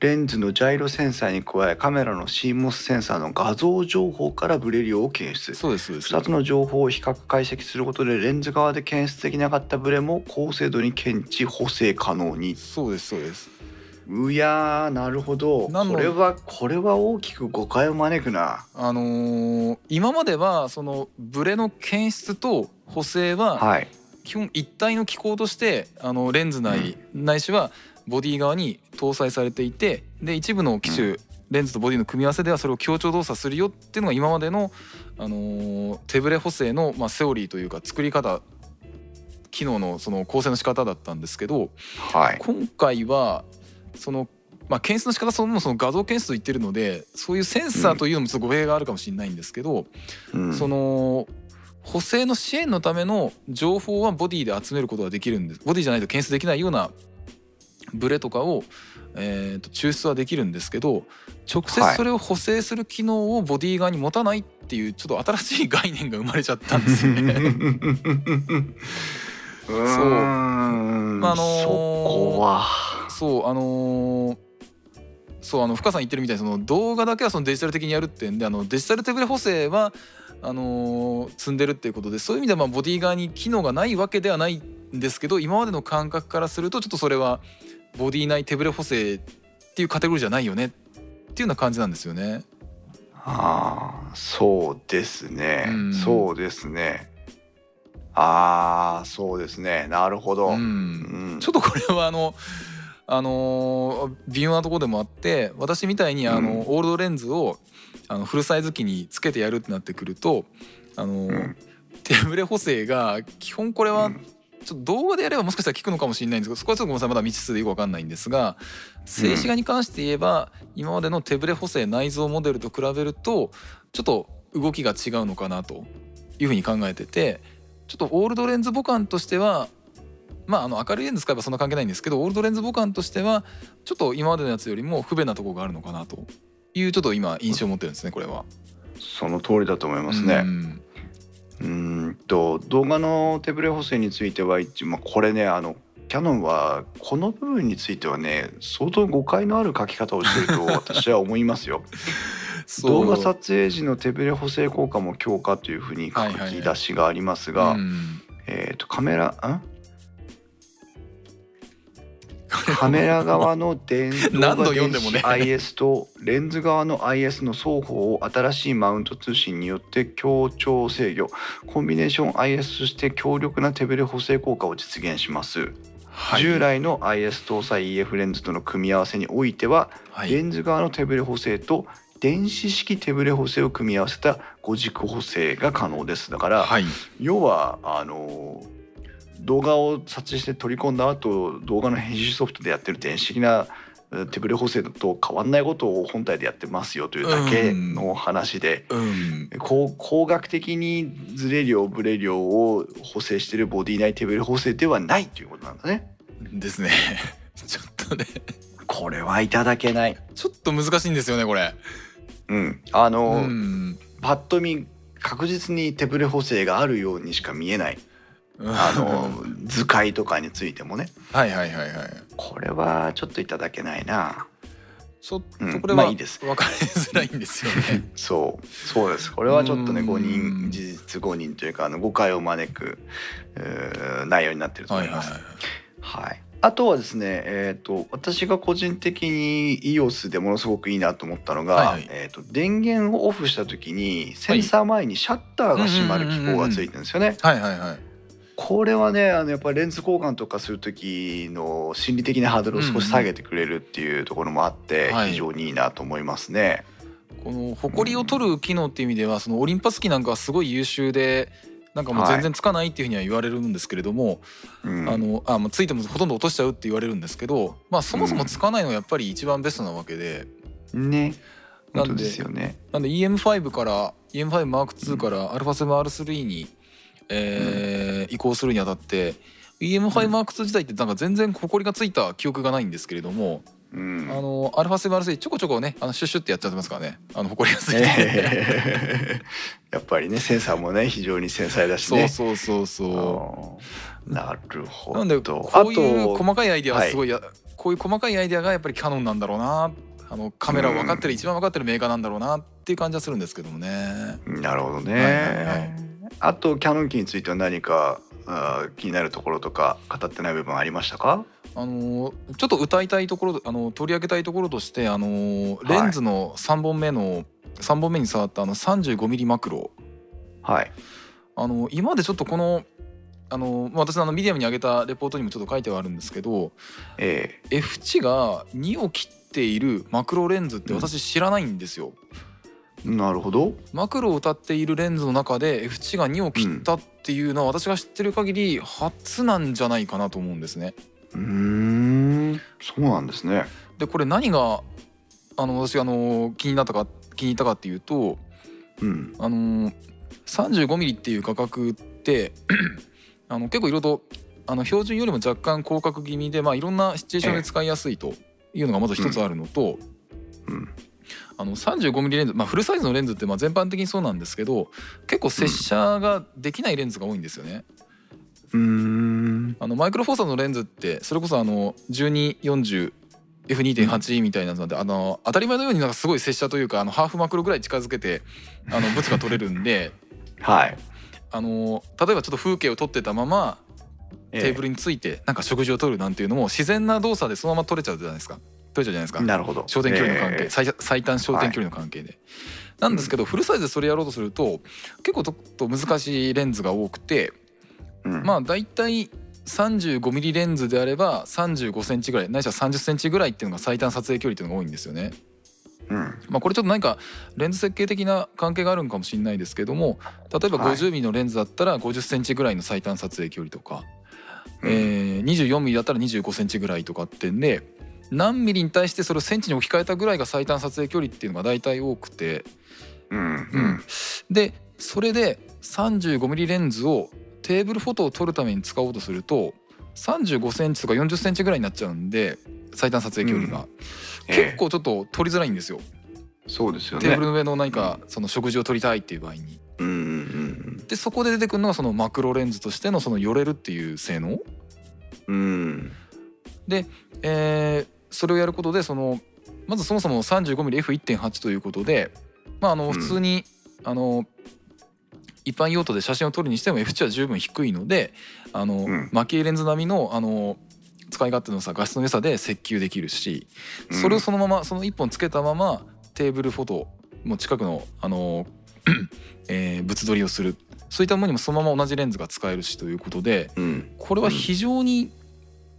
レンズのジャイロセンサーに加えカメラの CMOS センサーの画像情報からブレ量を検出。そうですそうです。2つの情報を比較解析することでレンズ側で検出できなかったブレも高精度に検知補正可能に。そうですそうです。うやーなるほど。これはこれは大きく誤解を招くな。あのー今まではそのブレの検出と補正ははい。基本一体の機構としてあのレンズ内、ないしはボディ側に搭載されていてで一部の機種、うレンズとボディの組み合わせではそれを強調動作するよっていうのが今までの、あのー手ぶれ補正の、まあ、セオリーというか作り方機能のその構成の仕方だったんですけどはい。今回はその、まあ、検出の仕方そのもその画像検出と言ってるのでそういうセンサーというのもちょっと語弊があるかもしれないんですけど、うん。その補正の支援のための情報はボディで集めることができるんです。ボディじゃないと検出できないようなブレとかを、えーと抽出はできるんですけど直接はい。それを補正する機能をボディ側に持たないっていうちょっと新しい概念が生まれちゃったんですよね。うーん。まああのーそこは。そうあのーそうあの深さん言ってるみたいにその動画だけはそのデジタル的にやるってんであのデジタル手ブレ補正はあのー積んでるっていうことでそういう意味ではまあボディ側に機能がないわけではないんですけど今までの感覚からするとちょっとそれはボディ内手ブレ補正っていうカテゴリーじゃないよね。っていうような感じなんですよね。ああそうですね、うん。そうですね。ああそうですね。なるほど、ううん。ん、ちょっとこれはあのあのー微妙なところでもあって私みたいにあの、うん。オールドレンズをあのフルサイズ機につけてやるってなってくるとあのー、うん。手ブレ補正が基本これはうんちょっと動画でやればもしかしたら効くのかもしれないんですけどそこはちょっとごめんなさいまだ未知数でよくわかんないんですが静止画に関して言えば今までの手ブレ補正内蔵モデルと比べるとちょっと動きが違うのかなというふうに考えててちょっとオールドレンズ母艦としてはまああの明るいレンズ使えばそんな関係ないんですけどオールドレンズ母艦としてはちょっと今までのやつよりも不便なところがあるのかなというちょっと今印象を持ってるんですねこれは。その通りだと思いますね。うんうーんと動画の手ブレ補正についてはまあ、これねあのキャノンはこの部分についてはね相当誤解のある書き方をしてると 私は思いますよ。動画撮影時の手ブレ補正効果も強化というふうに書き出しがありますが、うん。えっ、とカメラん？カメラ側の電動画読んでもね。電子 IS とレンズ側の IS の双方を新しいマウント通信によって協調制御。コンビネーション IS として強力な手ブレ補正効果を実現します、はい。従来の IS 搭載 EF レンズとの組み合わせにおいては、はい。レンズ側の手ブレ補正と電子式手ブレ補正を組み合わせた5軸補正が可能です。だから、はい。要はあの動画を撮影して取り込んだ後動画の編集ソフトでやってる電子的なえ手ブレ補正と変わんないことを本体でやってますよというだけの話で、うん。こう工学的にズレ量ブレ量を補正してるボディ内手ブレ補正ではないということなんだね。ですね。ちょっとね。これはいただけない。ちょっと難しいんですよねこれ。うん、あうの、ん。パッと見確実に手ブレ補正があるようにしか見えないあの図解とかについてもねはいはいはいはい。これはちょっといただけないな。ちょっうんとこれはいまあいです分かりづらいんですよね。そうそうですこれはちょっとねうん誤認事実誤認というかあの誤解を招く内容になってると思います。はいはいはい。はいあとはですね、えー、と私が個人的に EOS でものすごくいいなと思ったのが、はいはいえー、と電源をオフした時にセンサー前にシャッターが閉まる機構がついてるんですよね。はいはいはい。これはねあのやっぱりレンズ交換とかする時の心理的なハードルを少し下げてくれるっていうところもあってはい。非常にいいなと思いますね。この埃を取る機能っていう意味ではそのオリンパス機なんかはすごい優秀でなんかもう全然つかないっていうふうには言われるんですけれども、うん。あのあまあついてもほとんど落としちゃうって言われるんですけど、まあ、そもそもつかないのはやっぱり一番ベストなわけで、ね。なんでですよね。なんで EM5 から EM5M2 から α7R3 に、えー移行するにあたって EM5M2 自体ってなんか全然埃がついた記憶がないんですけれども、うんあの α7R3 ちょこちょこねあのシュッシュってやっちゃってますからねあの埃がついて、えーやっぱりねセンサーもね非常に繊細だしね。そうそうそうそう。うんなるほど。なんでこういう細かいアイデアはすごいや、こういう細かいアイデアがやっぱりキャノンなんだろうなあのカメラを分かってる、一番分かってるメーカーなんだろうなっていう感じはするんですけどもね。なるほどね。はいはいはいあとキャノン機については何か気になるところとか語ってない部分ありましたか？あのちょっと歌いたいところあの取り上げたいところとしてあのレンズの3本目の、3本目に触ったあの 35mm マクロはい。あの今までちょっとこのあの私のあのミディアムに上げたレポートにもちょっと書いてはあるんですけどえ F 値が2を切っているマクロレンズって私知らないんですよ。えなるほど。マクロを歌っているレンズの中で F 値が2を切ったっていうのは私が知ってる限り初なんじゃないかなと思うんですね。うーんそうなんですね。でこれ何があの私あの気になったか気に入ったかっていうとうんあの 35mm っていう価格って あの結構いろいろとあの標準よりも若干広角気味で、まあ、いろんなシチュエーションで使いやすいというのがまず一つあるのと、うんあの 35mm レンズ、まあ、フルサイズのレンズってまあ全般的にそうなんですけど結構接写ができないレンズが多いんですよね。うーんあのマイクロフォーサーのレンズってそれこそあの 1240F2.8 みたいなやつなんで、あの当たり前のようになんかすごい接写というかあのハーフマクロぐらい近づけてあの物が撮れるんで はい。あの例えばちょっと風景を撮ってたままテーブルルについてなんか食事を撮るなんていうのも自然な動作でそのまま撮れちゃうじゃないですか撮れちゃうじゃないですか。なるほど。焦点距離の関係、ええ。最最短焦点距離の関係で、なんですけど、フルサイズでそれやろうとすると結構ちょっと難しいレンズが多くてうん。まあ大体 35mm レンズであれば35センチぐらいないしは30センチぐらいっていうのが最短撮影距離っていうのが多いんですよね。うん。まあ、これちょっと何かレンズ設計的な関係があるんかもしれないですけども例えばはい。50mm のレンズだったら50センチぐらいの最短撮影距離とか、うん。えー 24mm だったら25センチぐらいとかってんで何ミリに対してそれをセンチに置き換えたぐらいが最短撮影距離っていうのが大体多くて。うんううん。んでそれで 35mm レンズをテーブルフォトを撮るために使おうとすると35センチとか40センチぐらいになっちゃうんで最短撮影距離が、ええ。結構ちょっと撮りづらいんですよ、そうですよね。テーブルの上の何かその食事を撮りたいっていう場合に。うんうんうん。でそこで出てくるのがそのマクロレンズとしてのその寄れるっていう性能。うん。えーそれをやることでそのまずそもそも 35mmF1.8 ということでまああのん。普通に、あの一般用途で写真を撮るにしても F 値は十分低いのであの、うん。マキエレンズ並みのあの使い勝手のさ画質の良さで設計できるしそれをそのままその1本つけたままテーブルフォトも近くのあの、えー物撮りをする。そういったものにもそのまま同じレンズが使えるしということでうん。これは非常に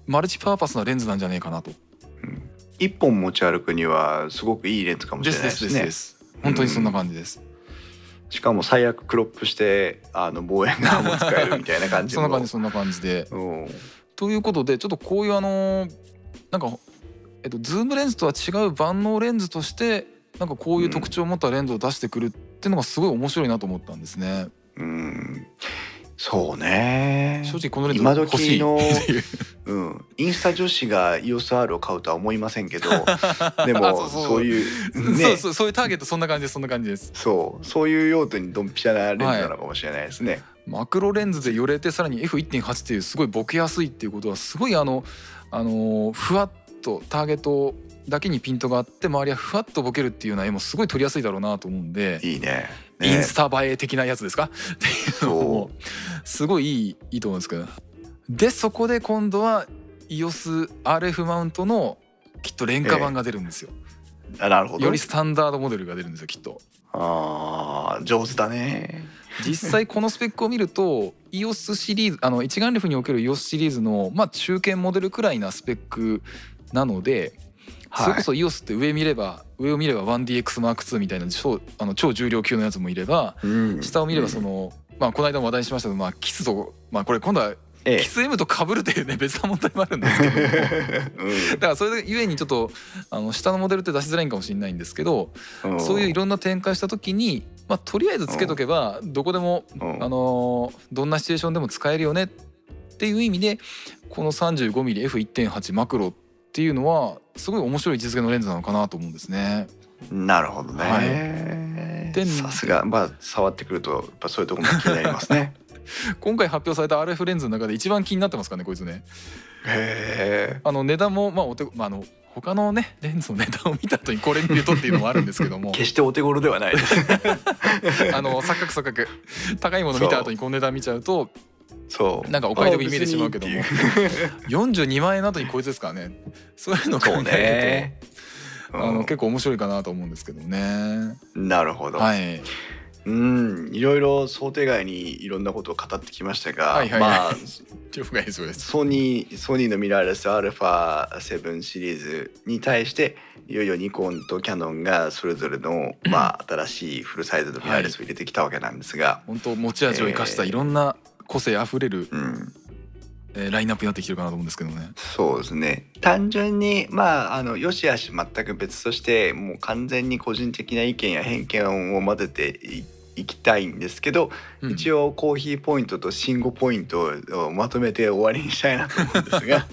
マルチパーパスなレンズなんじゃないかなと。一本持ち歩くにはすごくいいレンズかもしれないですね。です本当にそんな感じです。しかも最悪クロップしてあの望遠鏡も使えるみたいな感じ その。んな感じそんな感じで。うんということでちょっとこういうあのなんかえっとズームレンズとは違う万能レンズとしてなんかこういう特徴を持ったレンズを出してくるっていうのがすごい面白いなと思ったんですね。うんそうね。正直このレンズ今時のう。うん、インスタ女子が EOSR を買うとは思いませんけど でもあそういう そうねそうそういうターゲットそんな感じですそんな感じです。そうそういう用途にドンピシャなレンズなのかもしれないですね。マクロレンズで寄れてさらに F1.8 っていうすごいボケやすいっていうことはすごいあのあのふわっとターゲットだけにピントがあって周りはふわっとボケるっていうような絵もすごい撮りやすいだろうなと思うんで、いいね。ねインスタ映え的なやつですか？っていうのもすごいいいいいと思うんですけど。でそこで今度は EOSRF マウントのきっと廉価版が出るんですよ、あなるほど。よりスタンダードモデルが出るんですよきっと。ああ上手だね。実際このスペックを見ると EOS シリーズあの一眼レフにおける EOS シリーズのまあ中堅モデルくらいなスペックなので、はいそれこそ EOS って上見れば上を見れば 1DXM2 みたいな超あの超重量級のやつもいればうん。下を見ればその、まあこの間も話題にしましたけど、まあ、キスとまあこれ今度はえキス M と被るというね別な問題もあるんですけど。も だからそれでゆえにちょっとあの下のモデルって出しづらいんかもしれないんですけどうん。そういういろんな展開した時に、まあ、とりあえずつけとけばどこでも、うん。あのーどんなシチュエーションでも使えるよねっていう意味でこの 35mmF1.8 マクロっていうのはすごい面白い実現のレンズなのかなと思うんですね。なるほどね、はい。でさすがまあ触ってくるとやっぱそういうところも気になりますね。今回発表された RF レンズの中で一番気になってますかねこいつね。あの値段もまあお手、まあ、あの他のねレンズの値段を見た後にこれ見るとっていうのもあるんですけども。決してお手頃ではないです。あの錯覚錯覚。高いもの見た後にこの値段見ちゃうとそう。なんかお買い得に見えてしまうけども。あ別に。っていう42万円の後にこいつですからね。そういうのを考えね。ると、あの結構面白いかなと思うんですけどね。うんなるほど、はい、うんいろいろ想定外にいろんなことを語ってきましたが、はいはいはい。まあ。ソニーソニーのミラーレス α7 シリーズに対していよいよニコンとキヤノンがそれぞれの、まあ、新しいフルサイズのミラーレスを入れてきたわけなんですが、本当持ち味を生かしたいろんな個性あふれる、うん、えーラインナップになってきてるかなと思うんですけどね。そうですね。単純にまああのよしあし全く別としてもう完全に個人的な意見や偏見を混ぜていいきたいんですけど、うん。一応コーヒーポイントと信号ポイントをまとめて終わりにしたいなと思うんですが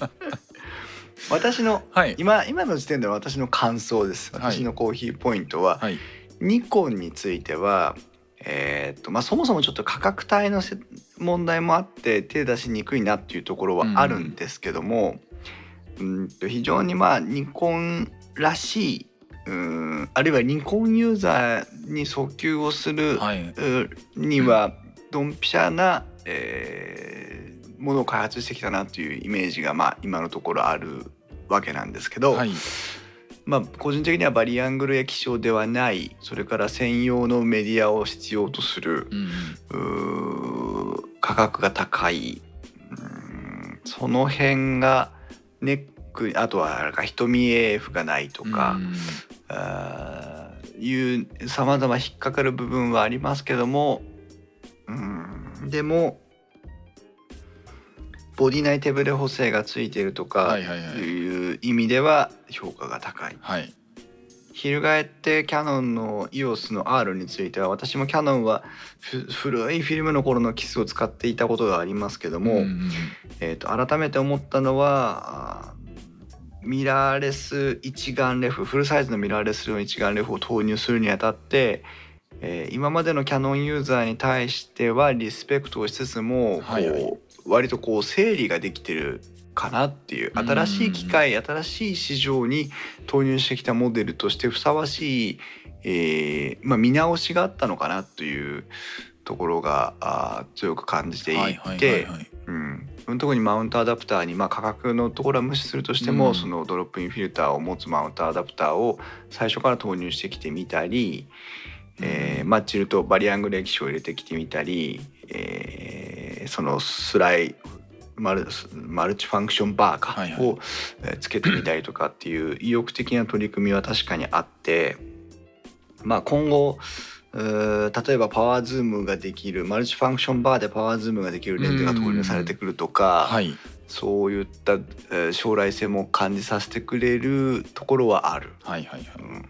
私のはい。今今の時点での私の感想です。はい私のコーヒーポイントは、はい。ニコンについてはえーっとまあ、そもそもちょっと価格帯のせ問題もあって手出しにくいなっていうところはあるんですけども、うんと非常にまあニコンらしいうんあるいはニコンユーザーに訴求をする、はい。うにはドンピシャな、えーものを開発してきたなというイメージが、まあ、今のところあるわけなんですけど、はい。まあ、個人的にはバリアングル液晶ではないそれから専用のメディアを必要とするうん価格が高い。うんその辺がネックあとは瞳 AF がないとか、うんあーいうさまざま引っかかる部分はありますけどもうんでもボディ内手ブレ補正がついているとかはいう意味では評価が高い。はい。翻ってキヤノンの EOS の R については私もキヤノンはふ古いフィルムの頃のキスを使っていたことがありますけども、うんうんえー、と改めて思ったのはミラーレス一眼レフフルサイズのミラーレスの一眼レフを投入するにあたって、えー今までのキャノンユーザーに対してはリスペクトをしつつも、はい割とこう整理ができてるかなっていううん。新しい機械新しい市場に投入してきたモデルとしてふさわしい、えーまあ、見直しがあったのかなというところがあー強く感じていて。特にマウントアダプターに、まあ、価格のところは無視するとしても、うん。そのドロップインフィルターを持つマウントアダプターを最初から投入してきてみたり、えーマッチルとバリアングル液晶を入れてきてみたり、えーそのスライマルマルチファンクションバーか、をえーつけてみたりとかっていう意欲的な取り組みは確かにあって、まあ、今後例えばパワーズームができるマルチファンクションバーでパワーズームができるレンズが投入されてくるとか、はい。そういった、えー将来性も感じさせてくれるところはある。はいはいはい。うん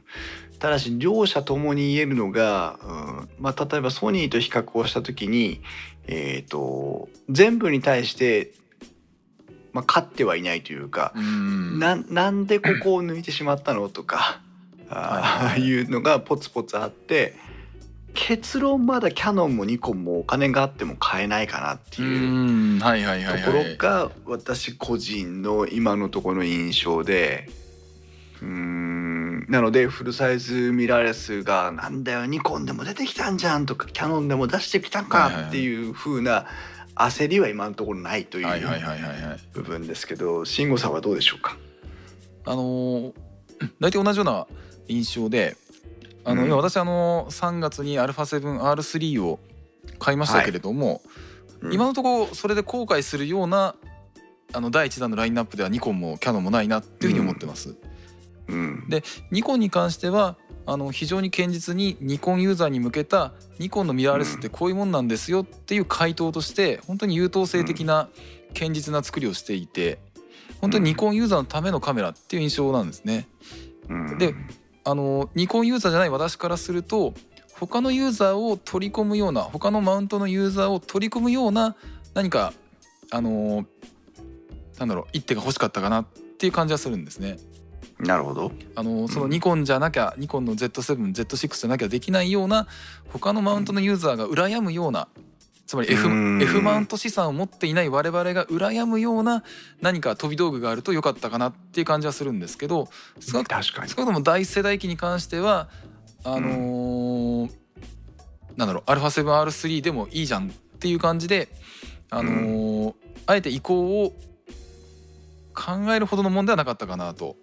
ただし両者ともに言えるのが、うんまあ、例えばソニーと比較をした時に、えー、と全部に対して、まあ、勝ってはいないというか、うん。ななんでここを抜いてしまったのとか あーいうのがポツポツあって結論まだキャノンもニコンもお金があっても買えないかなってういうん。はいはいはいところはい。が私個人の今のところの印象でうーん。なのでフルサイズミラーレスがなんだよニコンでも出てきたんじゃんとかキャノンでも出してきたはいはいはい。かっていう風な焦りは今のところないといはいはいうはいはいはい。部分ですけど慎吾さんはどうでしょうか？あのー大体同じような印象であの、うん。今私あの3月に α7R3 を買いましたけれども、うん。今のところそれで後悔するようなあの第一弾のラインナップではニコンもキャノンもないなっていうふうに思ってます。うんでニコンに関してはあの非常に堅実にニコンユーザーに向けたニコンのミラーレスってこういうもんなんですよっていう回答として本当に優等生的な堅実な作りをしていて本当にニコンユーザーのためのカメラっていう印象なんですね。うん。であのニコンユーザーじゃない私からすると他のユーザーを取り込むような他のマウントのユーザーを取り込むような何かあのなんだろう一手が欲しかったかなっていう感じはするんですね。なるほど。あのそのうんニコンじゃなきゃ、ニコンの Z7Z6 じゃなきゃできないような他のマウントのユーザーが羨むようなつまり F, うん。F マウント資産を持っていない我々が羨むような何か飛び道具があると良かったかなっていう感じはするんですけど少なくとも第一世代機に関してはあのーなんだろう α7R3 でもいいじゃんっていう感じで、あのーあえて移行を考えるほどのもんではなかったかなと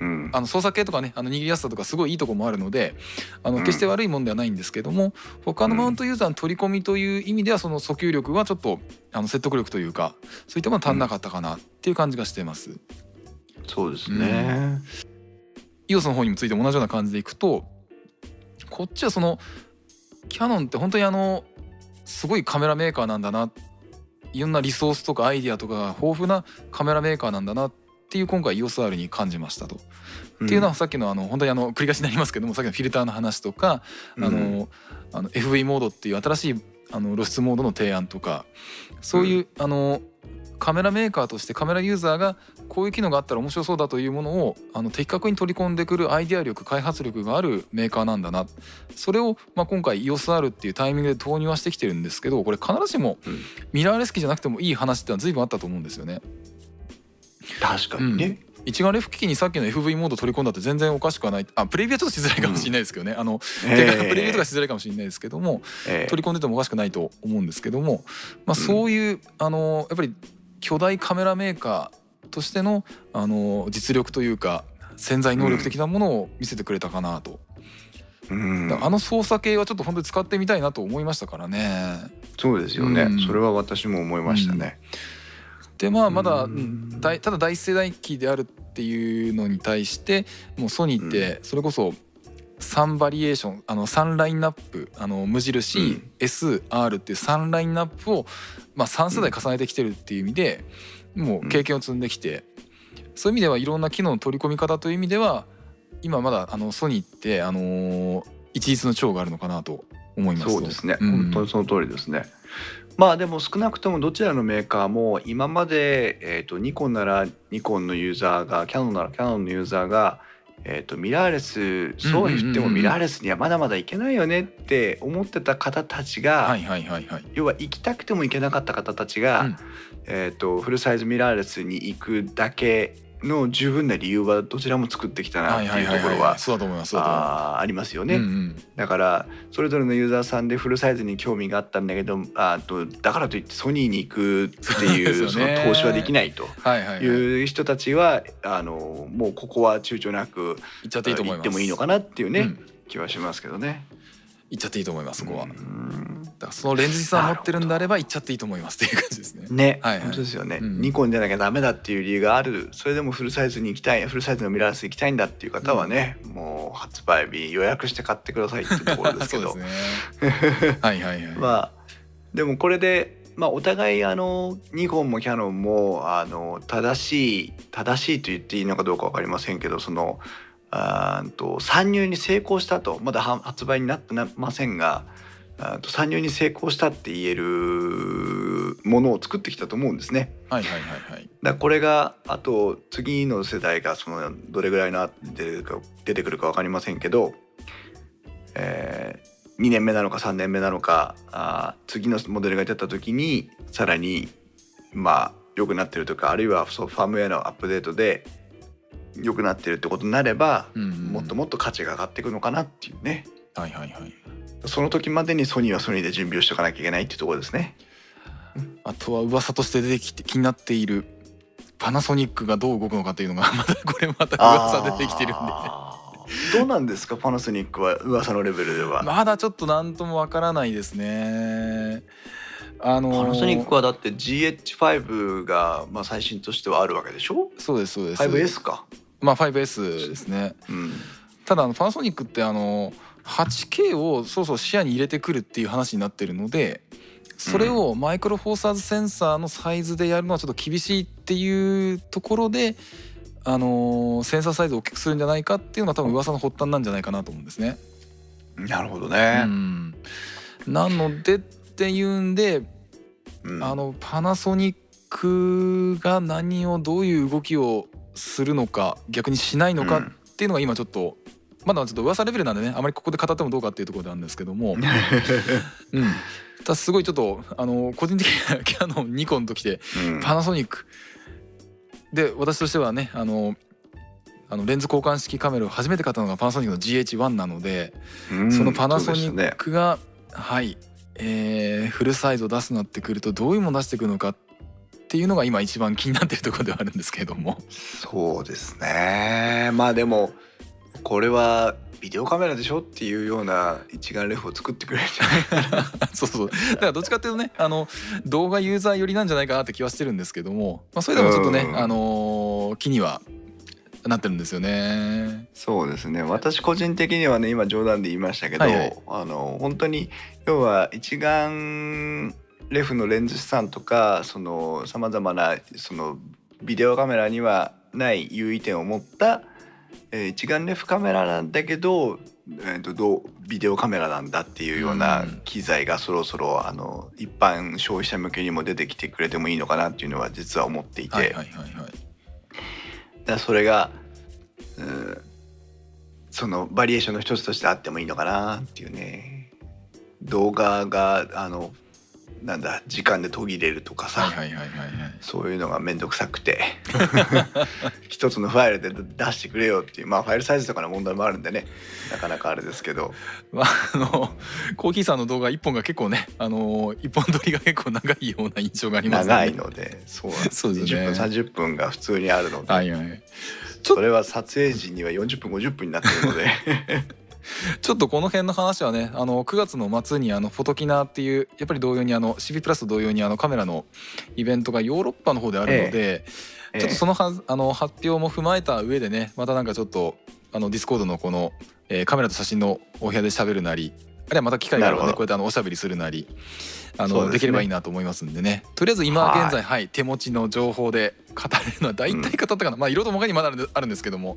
うん。あの操作系とかねあの握りやすさとかすごいいいとこもあるのであのうん。決して悪いもんではないんですけども他のマウントユーザーの取り込みという意味ではその訴求力はちょっとあの説得力というかそういったものは足んなかったかなっていう感じがしてます。そうですね。EOS の方にもついても同じような感じでいくとこっちはそのキャノンって本当にあのすごいカメラメーカーなんだないろんなリソースとかアイディアとかが豊富なカメラメーカーなんだなっていう今回 EOSR に感じましたと。っていうのはさっきのあの本当にあの繰り返しになりますけどもさっきのフィルターの話とか、あのあの FV モードっていう新しいあの露出モードの提案とかそういう、あのカメラメーカーとしてカメラユーザーがこういう機能があったら面白そうだというものをあの的確に取り込んでくるアイデア力開発力があるメーカーなんだな。それを、まあ、今回 EOSR っていうタイミングで投入はしてきてるんですけどこれ必ずしもうん。ミラーレス機じゃなくてもいい話ってのは随分あったと思うんですよね。確かにね。一眼レフ機器にさっきの FV モード取り込んだって全然おかしくはない。あプレビューはちょっとしづらいかもしれないですけどね、あのえてかプレビューとかしづらいかもしれないですけども、ええ。取り込んでてもおかしくないと思うんですけども、まあ、そういう、あのやっぱり巨大カメラメーカーとしての、あの実力というか潜在能力的なものを見せてくれたかなと、うん。あの操作系はちょっと本当に使ってみたいなと思いましたからね。そうですよね、うん。それは私も思いましたね、でまあまだ、うん。ただ第一世代機であるっていうのに対してもうソニーってそれこそ3バリエーションあの3ラインナップあの無印、うん。SR っていう3ラインナップを、まあ、3世代重ねてきてるっていう意味で、もう経験を積んできて、そういう意味ではいろんな機能の取り込み方という意味では今まだあのソニーって、あのー一律の長があるのかなと思いますと。そうですね、うん。本当にその通りですねまあでも少なくともどちらのメーカーも今まで、えー、とニコンならニコンのユーザーがキャノンならキャノンのユーザーが、えー、とミラーレスそう言ってもミラーレスにはまだまだいけないよねって思ってた方たちが、はいはいはいはい。要は行きたくても行けなかった方たちが、うんえー、とフルサイズミラーレスに行くだけの十分な理由はどちらも作ってきたなっていうところはそうだと思いますありますよす。ね。うんうんだからそれぞれのユーザーさんでフルサイズに興味があったんだけどあとだからといってソニーに行くっていう その投資はできないとはいう人たちはあのもうここは躊躇なく。行ってもいいのかなっていうね、うん気はしますけどね。行っちゃっていいと思いますそこは。うだんからそのレンズ持ってるんであれば行っちゃっていいと思いますっていう感じですね。ね、はいはい本当ですよね、うんニコンじゃなきゃダメだっていう理由があるそれでもフルサイズに行きたいフルサイズのミラーレス行きたいんだっていう方はね、もう発売日予約して買ってくださいっていうところですけど ね。はいはいはい。まあでもこれで、まあ、お互いあのニコンもキヤノンもあの正しい正しいと言っていいのかどうか分かりませんけどそのあと参入に成功したとまだは発売になってませんがと参入に成功したって言えるものを作ってきたと思うんですね。はいはいはいはい。だこれがあと次の世代がそのどれぐらいの出てくるか出てくるか分かりませんけど、え2年目なのか3年目なのかあー次のモデルが出た時にさらにまあ良くなってるとかあるいはそうファームウェアのアップデートで良くなってるってことになれば、うんうん。もっともっと価値が上がっていくのかなっていうね。はいはいはい。その時までにソニーはソニーで準備をしておかなきゃいけないっていうところですね。あとは噂として出てきて気になっているパナソニックがどう動くのかというのが またこれまた噂出てきてるんで。あどうなんですかパナソニックは噂のレベルでは、まだちょっと何ともわからないですね。あのーパナソニックはだって GH5 がまあ最新としてはあるわけでしょ？そうですそうです。5S かまあ 5S ですね。うんただあのパナソニックってあの 8K をそろそろ視野に入れてくるっていう話になってるのでそれをマイクロフォーサーズセンサーのサイズでやるのはちょっと厳しいっていうところであのーセンサーサイズを大きくするんじゃないかっていうのが多分噂の発端なんじゃないかなと思うんですね。なるほどうね、ん、なのでっていうんでうん。あのパナソニックが何をどういう動きをするのか逆にしないのかっていうのが今ちょっとまだちょっと噂レベルなんでねあまりここで語ってもどうかっていうところなんですけども、うん、ただすごいちょっとあの個人的にはキャノンニコンときてうん。パナソニックで私としてはねあのあのレンズ交換式カメラを初めて買ったのがパナソニックの GH1 なので、うん。そのパナソニックが、はい、えーフルサイズを出すなってくるとどういうもの出してくるのかっていうのが今一番気になってるところではあるんですけれども。そうですね。まあでもこれはビデオカメラでしょっていうような一眼レフを作ってくれるんじゃない そうそう。だからどっちかっていうとねあの動画ユーザー寄りなんじゃないかなって気はしてるんですけども、まあ、それでもちょっとね、うん。あのー気にはなってるんですよね。そうですね。私個人的にはね今冗談で言いましたけど、はいはい。あの本当に要は一眼レフのレンズ資産とかそのさまざまなそのビデオカメラにはない優位点を持った、えー一眼レフカメラなんだけど、えー、とどうビデオカメラなんだっていうようなうん機材がそろそろあの一般消費者向けにも出てきてくれてもいいのかなっていうのは実は思っていて。はいはいはいはい。だそれが、うん、そのバリエーションの一つとしてあってもいいのかなっていうね動画があのなんだ時間で途切れるとかさ。そういうのが面倒くさくて。一つのファイルで出してくれよっていう。まあファイルサイズとかの問題もあるんでね。なかなかあれですけど。まあ、あのコーヒーさんの動画一本が結構ね、あの一本撮りが結構長いような印象がありますね。長いのでそうそうですね。20分30分が普通にあるので、はいはい。それは撮影時には40分50分になってるので ちょっとこの辺の話はね、あの9月の末にあのフォトキナっていうやっぱり同様にあの CP プラスと同様にあのカメラのイベントがヨーロッパの方であるので、ちょっとそのはあの発表も踏まえた上でね、またなんかちょっとあのディスコードのこの、えーカメラと写真のお部屋で喋るなり、あるいはまた機会があればねこうやってあのおしゃべりするなり。あのですね。できればいいなと思いますんでね。とりあえず今現在はい。手持ちの情報で語れるのは大体語ったかな、まあいろいろと他にまだあるんですけども、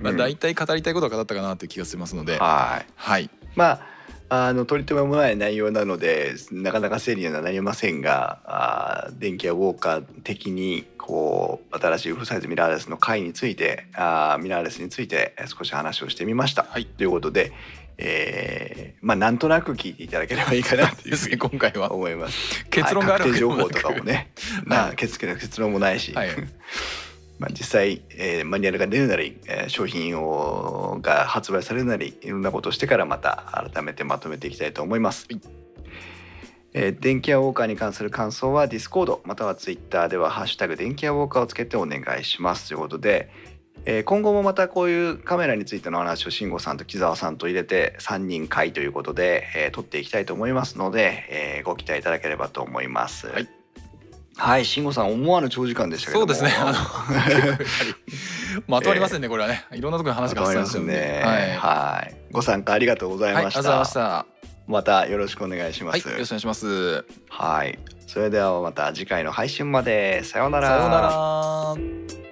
まあ、うん。大体語りたいことは語ったかなという気がしますので、はい。はい。まああの取り留めもない内容なのでなかなか整理にはなりませんがあー電気やウォーカー的にこう新しいフルサイズミラーレスの回についてあーミラーレスについて少し話をしてみました。はい。ということで、えーまあなんとなく聞いていただければいいかなというですねふうに今回は。思います。結論があるはい確定情報とかもね、まあはい結結論もないし、はい。まあ、実際、えーマニュアルが出るなり、えー商品をが発売されるなりいろんなことをしてからまた改めてまとめていきたいと思います。はい。えー電気屋ウォーカーに関する感想は Discord または Twitter では「ハッシュタグ電気屋ウォーカー」をつけてお願いします。ということで、えー今後もまたこういうカメラについての話を慎吾さんと木澤さんと入れて3人会ということで、えー撮っていきたいと思いますので、えーご期待いただければと思います。はいはい、慎吾さん思わぬ長時間でしたけどもそうですね。あの まとまりませんね、これはね。いろんなところに話がわかります発散しちゃうんで。ね。はい。はい。ご参加ありがとうございはい、あました。りがとうございました。またよろしくお願いしまはい、す。よろしくお願いします。はい。それではまた次回の配信まで。さようなら。さようなら。